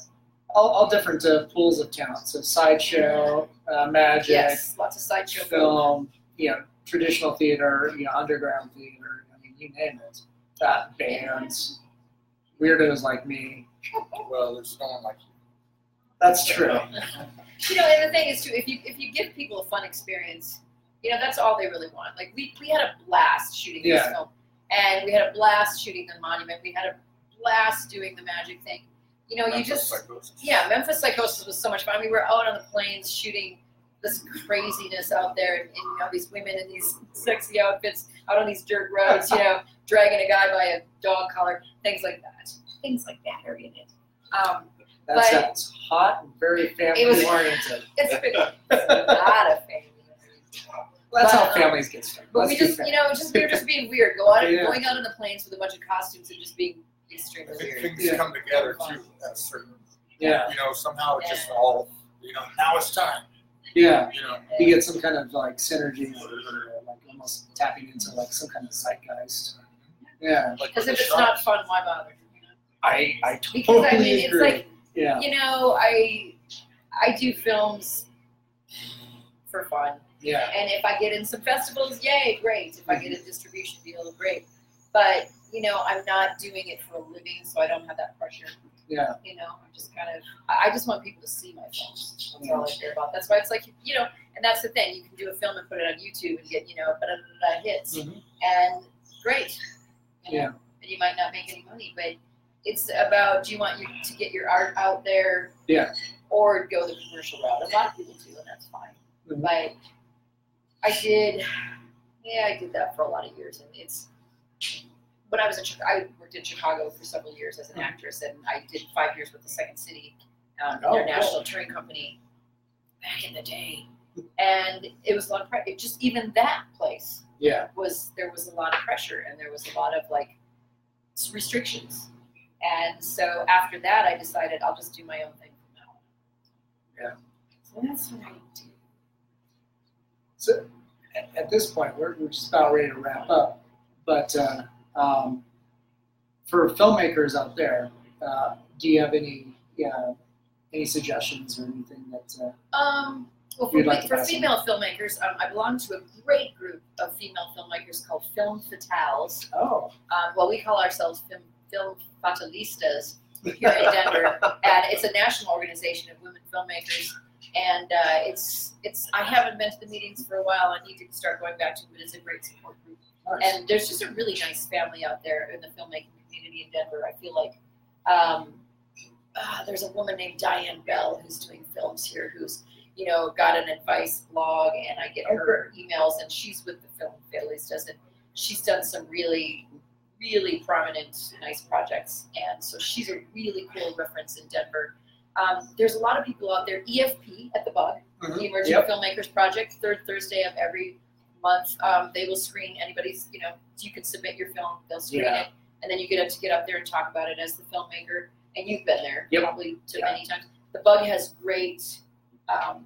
all, all different uh, pools of talent. So sideshow, uh, magic, Yes, lots of sideshow film. film, you know, traditional theater, you know, underground theater. I mean, you name it. Uh, bands, weirdos like me. Well, there's no one like you. That's true. You know, and the thing is too, if you if you give people a fun experience, you know, that's all they really want. Like we we had a blast shooting this film, and we had a blast shooting the monument. We had a blast doing the magic thing. You know, you just Psychosis. yeah, Memphis Psychosis was so much fun. We were out on the plains shooting this craziness out there, and, and you know these women in these sexy outfits out on these dirt roads, you know, dragging a guy by a dog collar, things like that. Things like that are in it. Um, That But- sounds hot and very family It was- oriented. it's been it's a lot of family. That's how but, um, families get started. But Let's we just, fair. you know, just we were just being weird. Go out, Yeah. going out on the plains with a bunch of costumes and just being I extremely weird. things Yeah. come together too at a certain. yeah, You know, somehow it just all. You know, now it's time. yeah. You know, You get some kind of like synergy, or, or like almost tapping into like some kind of zeitgeist. Yeah, Because with if it's shop. not fun, why bother? You know? I I Because totally I mean, it's agree. like yeah, you know, I I do films for fun, yeah, and if I get in some festivals, yay, great. If I get a distribution deal, great. But you know, I'm not doing it for a living, so I don't have that pressure. yeah, You know, I'm just kind of I just want people to see my films. That's all I care about. That's why it's like you know, and that's the thing. You can do a film and put it on YouTube and get you know, but hits Mhm. and great. you know, Yeah. And you might not make any money, but it's about do you want you to get your art out there? Yeah. Or go the commercial route. A lot of people do, and that's fine. Mhm. But I did, yeah, I did that for a lot of years, and it's when I was in Chicago, I worked in Chicago for several years as an Mhm. actress, and I did five years with the Second City um, Oh, International Touring Company back in the day, and it was a lot of pressure. Just even that place yeah, was there was a lot of pressure and there was a lot of like restrictions. And so after that, I decided I'll just do my own thing from now on. Yeah. So that's what I do. So at, at this point, we're, we're just about ready to wrap up. But uh, um, for filmmakers out there, uh, do you have any uh, any suggestions or anything that? Uh, Um, well, for, like for female filmmakers, um, I belong to a great group of female filmmakers called Film Fatales. oh, Um, well, we call ourselves Film, Film Fatalistas here in Denver, and it's a national organization of women filmmakers. And uh, it's it's I haven't been to the meetings for a while. I need to start going back to it. but It's a great support group, nice. and there's just a really nice family out there in the filmmaking community in Denver. I feel like um, uh, there's a woman named Diane Bell who's doing films here, who's you know got an advice blog, and I get her emails, and she's with the Film Families. Doesn't she's done some really really prominent, nice projects. And so she's a really cool reference in Denver. Um, there's a lot of people out there. EFP at the Bug, Mhm. the Emerging Yep. Filmmakers Project, third Thursday of every month. Um, they will screen anybody's. You know, you can submit your film. They'll screen Yeah. it, and then you get up to get up there and talk about it as the filmmaker. And you've been there Yep. probably to Yeah. many times. The Bug has great um,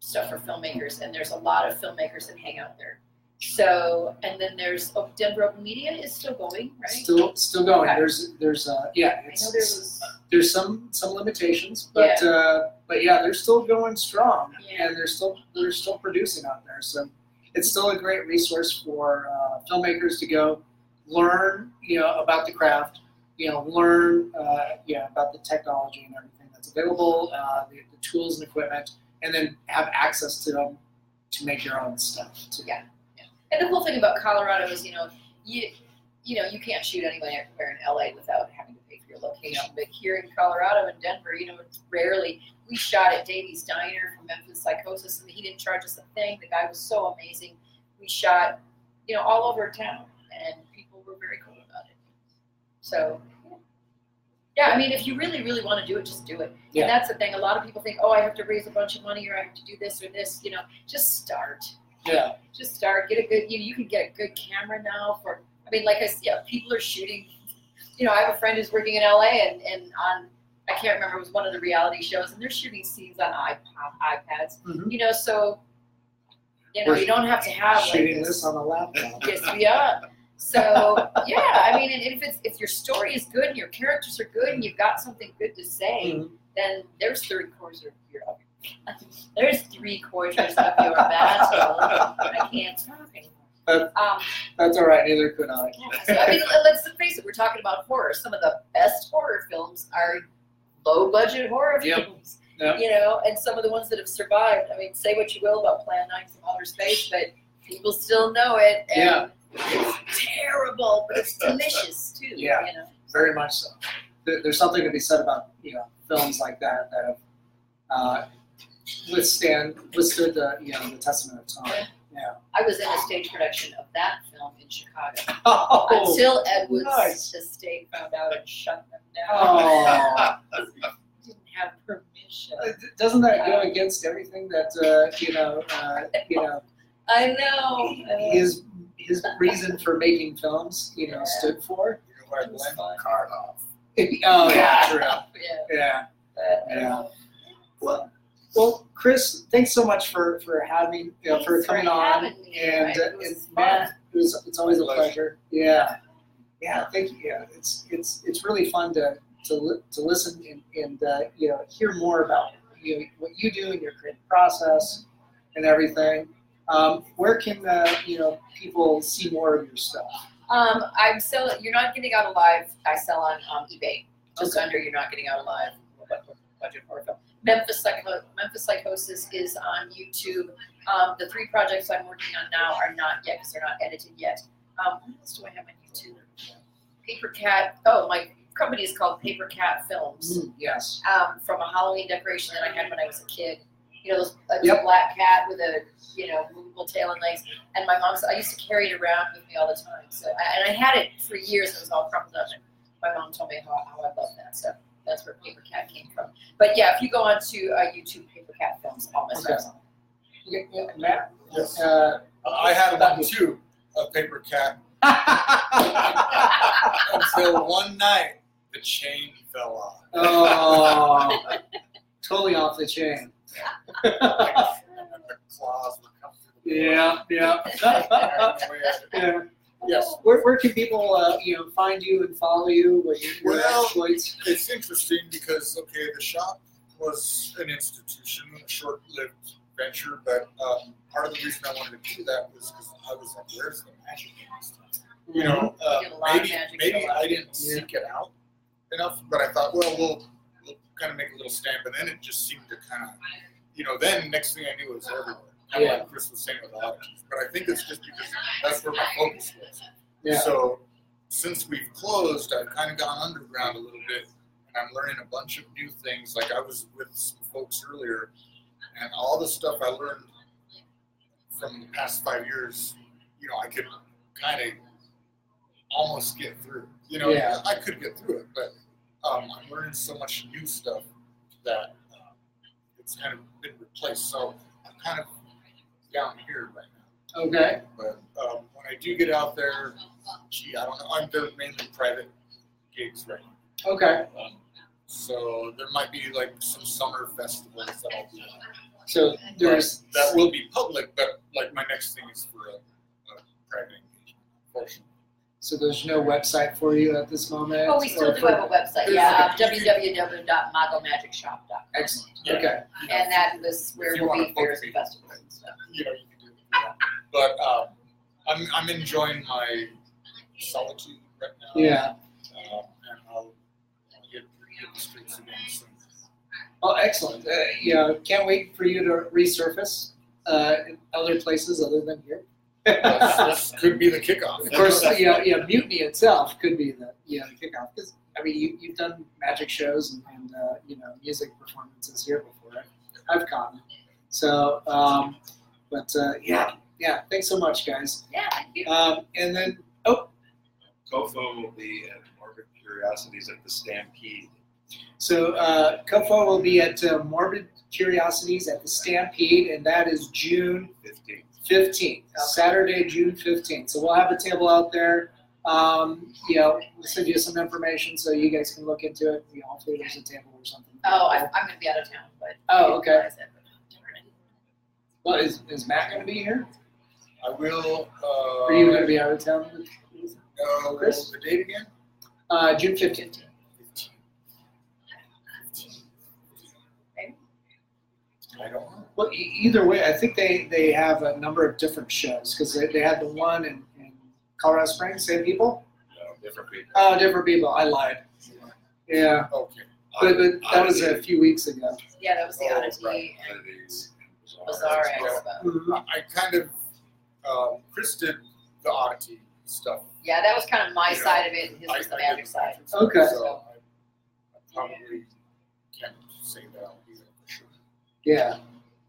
stuff for filmmakers, and there's a lot of filmmakers that hang out there. So, and then there's oh, Denver Open Media is still going, right? Still, still going. Okay. There's, there's, uh, yeah, I know there was. there's some, some limitations, but, uh, but yeah, they're still going strong, Yeah. and they're still, they're still producing out there. So it's still a great resource for uh, filmmakers to go learn, you know, about the craft, you know, learn, uh, yeah, about the technology and everything that's available, uh, the, the tools and equipment, and then have access to them to make your own stuff. too. Yeah. And the cool thing about Colorado is, you know, you you know, you can't shoot anywhere in LA without having to pay for your location. But here in Colorado and Denver, you know, it's rarely. We shot at Davy's Diner from Memphis Psychosis, and he didn't charge us a thing. The guy was so amazing. We shot, you know, all over town, and people were very cool about it. So, yeah, I mean, if you really, really want to do it, just do it. Yeah. And that's the thing. A lot of people think, oh, I have to raise a bunch of money, or I have to do this or this. You know, just start Yeah. just start get a good you, you can get a good camera now for i mean like i said yeah, people are shooting you know i have a friend who's working in la and, and on i can't remember it was one of the reality shows and they're shooting scenes on ipod ipads Mhm. you know so you know We're you don't have to have like Shooting this this on a laptop. yes we are so yeah i mean and if it's if your story is good and your characters are good and you've got something good to say Mhm. then there's three quarters of your there's three quarters of your battle. I can't talk anymore. Um, That's all right. Neither could I. yeah, so, I mean, let- let's face it. We're talking about horror. Some of the best horror films are low budget horror Yep. films. Yep. You know, and some of the ones that have survived. I mean, say what you will about Plan Nine from Outer Space, but people still know it. And It's terrible, but it's delicious too. Yeah. You know. Very much so. There, there's something to be said about you know films like that that have uh, withstand withstood the you know the testament of time. Yeah. I was in a stage production of that film in Chicago. Oh. until Ed Wood's nice. estate found out and shut them down. Oh. Didn't have permission. Uh, Doesn't that go against everything that uh, you know uh, you know I know. His his reason for making films you know Yeah. stood for? You know, I blend the card off. oh yeah, true. Yeah. Yeah. but, Yeah. Well, well, Kris, thanks so much for for having you know, for Thanks for coming on, me, and, right? uh, and fun. man, it was it's always a Pleasure. pleasure. Yeah, yeah, thank you. Yeah, it's it's it's really fun to to li- to listen and, and uh, you know hear more about you know, what you do in your creative process and everything. Um, where can uh, you know people see more of your stuff? Um, I'm selling. You're not getting out alive. I sell on um, eBay. Just Okay. under. You're not getting out alive. Budget horror film. Memphis Psycho- Memphis Psychosis is on YouTube. Um, the three projects I'm working on now are not yet because they're not edited yet. Um, what else do I have on YouTube? Paper Cat. Oh, my company is called Paper Cat Films. Mm, yes. um, from a Halloween decoration that I had when I was a kid. You know, those, Yep. a black cat with a you know movable tail and legs. And my mom said I used to carry it around with me all the time. So I, and I had it for years. and It was all crumpled up. And my mom told me how, how I love that. So that's where Paper Cat came from. But yeah, if you go on to uh, YouTube, Paper Cat Films, all my Okay. stuff's on. Yeah, yeah, Matt. Yes. Uh, I had one too, a paper cat, until one night the chain fell off. oh, totally off the chain. and the claws would come yeah, yeah. yeah. Yes. Where, where can people, uh, you know, find you and follow you? What your, your Well, exploits? It's interesting because okay, the shop was an institution, a short-lived venture, but um, part of the reason I wanted to do that was because I was like, "Where's the magic in this stuff?" You know, uh, Did a lot of maybe maybe. I didn't seek it out enough, but I thought, well, we'll, we'll kind of make a little stand. But then it just seemed to kind of, you know, then next thing I knew, it was everywhere. Of Yeah. like Kris was saying with. But I think it's just because that's where my focus was. Yeah. So since we've closed, I've kind of gone underground a little bit, and I'm learning a bunch of new things. Like I was with some folks earlier, and all the stuff I learned from the past five years, you know, I could kind of almost get through. You know, Yeah. I could get through it, but um, I'm learning so much new stuff that uh, it's kind of been replaced. So I'm kind of down here right now. Okay. But um, when I do get out there, gee, I don't know. I'm they're mainly private gigs right now. Okay. Um, so there might be like some summer festivals that I'll do. So there's that will be public, but like my next thing is for a, a private engagement. Unfortunately. So there's no website for you at this moment. Oh, we still do for- have a website, yeah, www.magomagicsshop.com. Excellent. Okay. And that was where If you we'll wanna be book fairs me. and festivals and stuff. you know, you can do that. But um, I'm I'm enjoying my solitude right now. Yeah. Um, and I'll get, get the streets again soon. Oh, excellent. Uh, yeah. Can't wait for you to resurface uh, in other places other than here. This could be the kickoff. Of course, yeah, yeah. Mutiny itself could be the yeah the kickoff because I mean you you've done magic shows and, and uh, you know music performances here before. I've, I've it. So, um, but uh, yeah, yeah. Thanks so much, guys. Yeah, thank you. Um, and then oh, COFOH will be at Morbid Curiosities at the Stampede. so uh, COFOH will be at uh, Morbid Curiosities at the Stampede, and that is June 15th. 15th, Saturday, June 15th. So we'll have a table out there. Um, you know, we'll send you some information so you guys can look into it. You know, hopefully there's a table or something. Oh, I'm, I'm gonna be out of town, but. Oh, okay. realize that, but- Well, is, is Matt going to be here? I will. Uh, Are you going to be out of town? Uh, Kris? The date again? Uh, June 15th. I don't know. Well, e- either way, I think they, they have a number of different shows because they, they had the one in, in Colorado Springs, same people? No, different people. Oh, different people. I lied. Yeah, Okay. but, but that was a few weeks ago. Yeah, that was the Oh, oddity and Oddities and Bazaar Bazaar. Expo. Mhm. I kind of, um, Kris did the oddity stuff. Yeah, that was kind of my You know, side of it, and his I- was the I did magic side. Okay. So I, I probably can't say that I'll be there for sure. Yeah.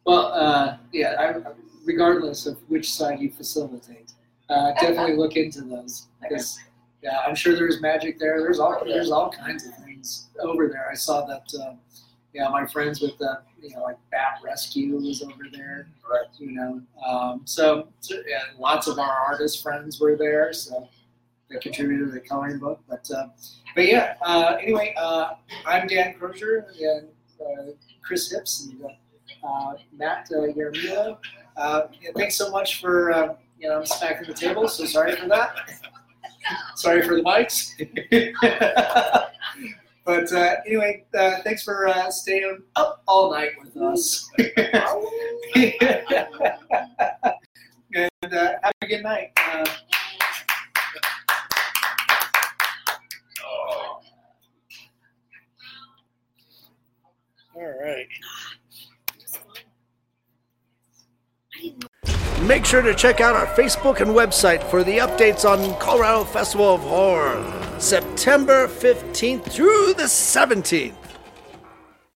Well, uh, yeah, I, regardless of which side you facilitate, uh, definitely look into those. Because, yeah, I'm sure there's magic there. There's all, there's all kinds of things over there. I saw that, uh, yeah, my friends with the, you know, like Bat Rescue was over there. Right. You know, um, so, so yeah, lots of our artist friends were there. So they contributed to the coloring book. But, uh, but yeah, uh, anyway, uh, I'm Dan Crosier and uh, Kris Hipps and uh, Matt uh, Jaramillo. Uh, yeah, thanks so much for uh, you know I'm smacking the table. So sorry for that. sorry for the mics. but uh, anyway, uh, thanks for uh, staying up all night with us. and uh, have a good night. Uh, all right. Make sure to check out our Facebook and website for the updates on Colorado Festival of Horror, September 15th through the 17th.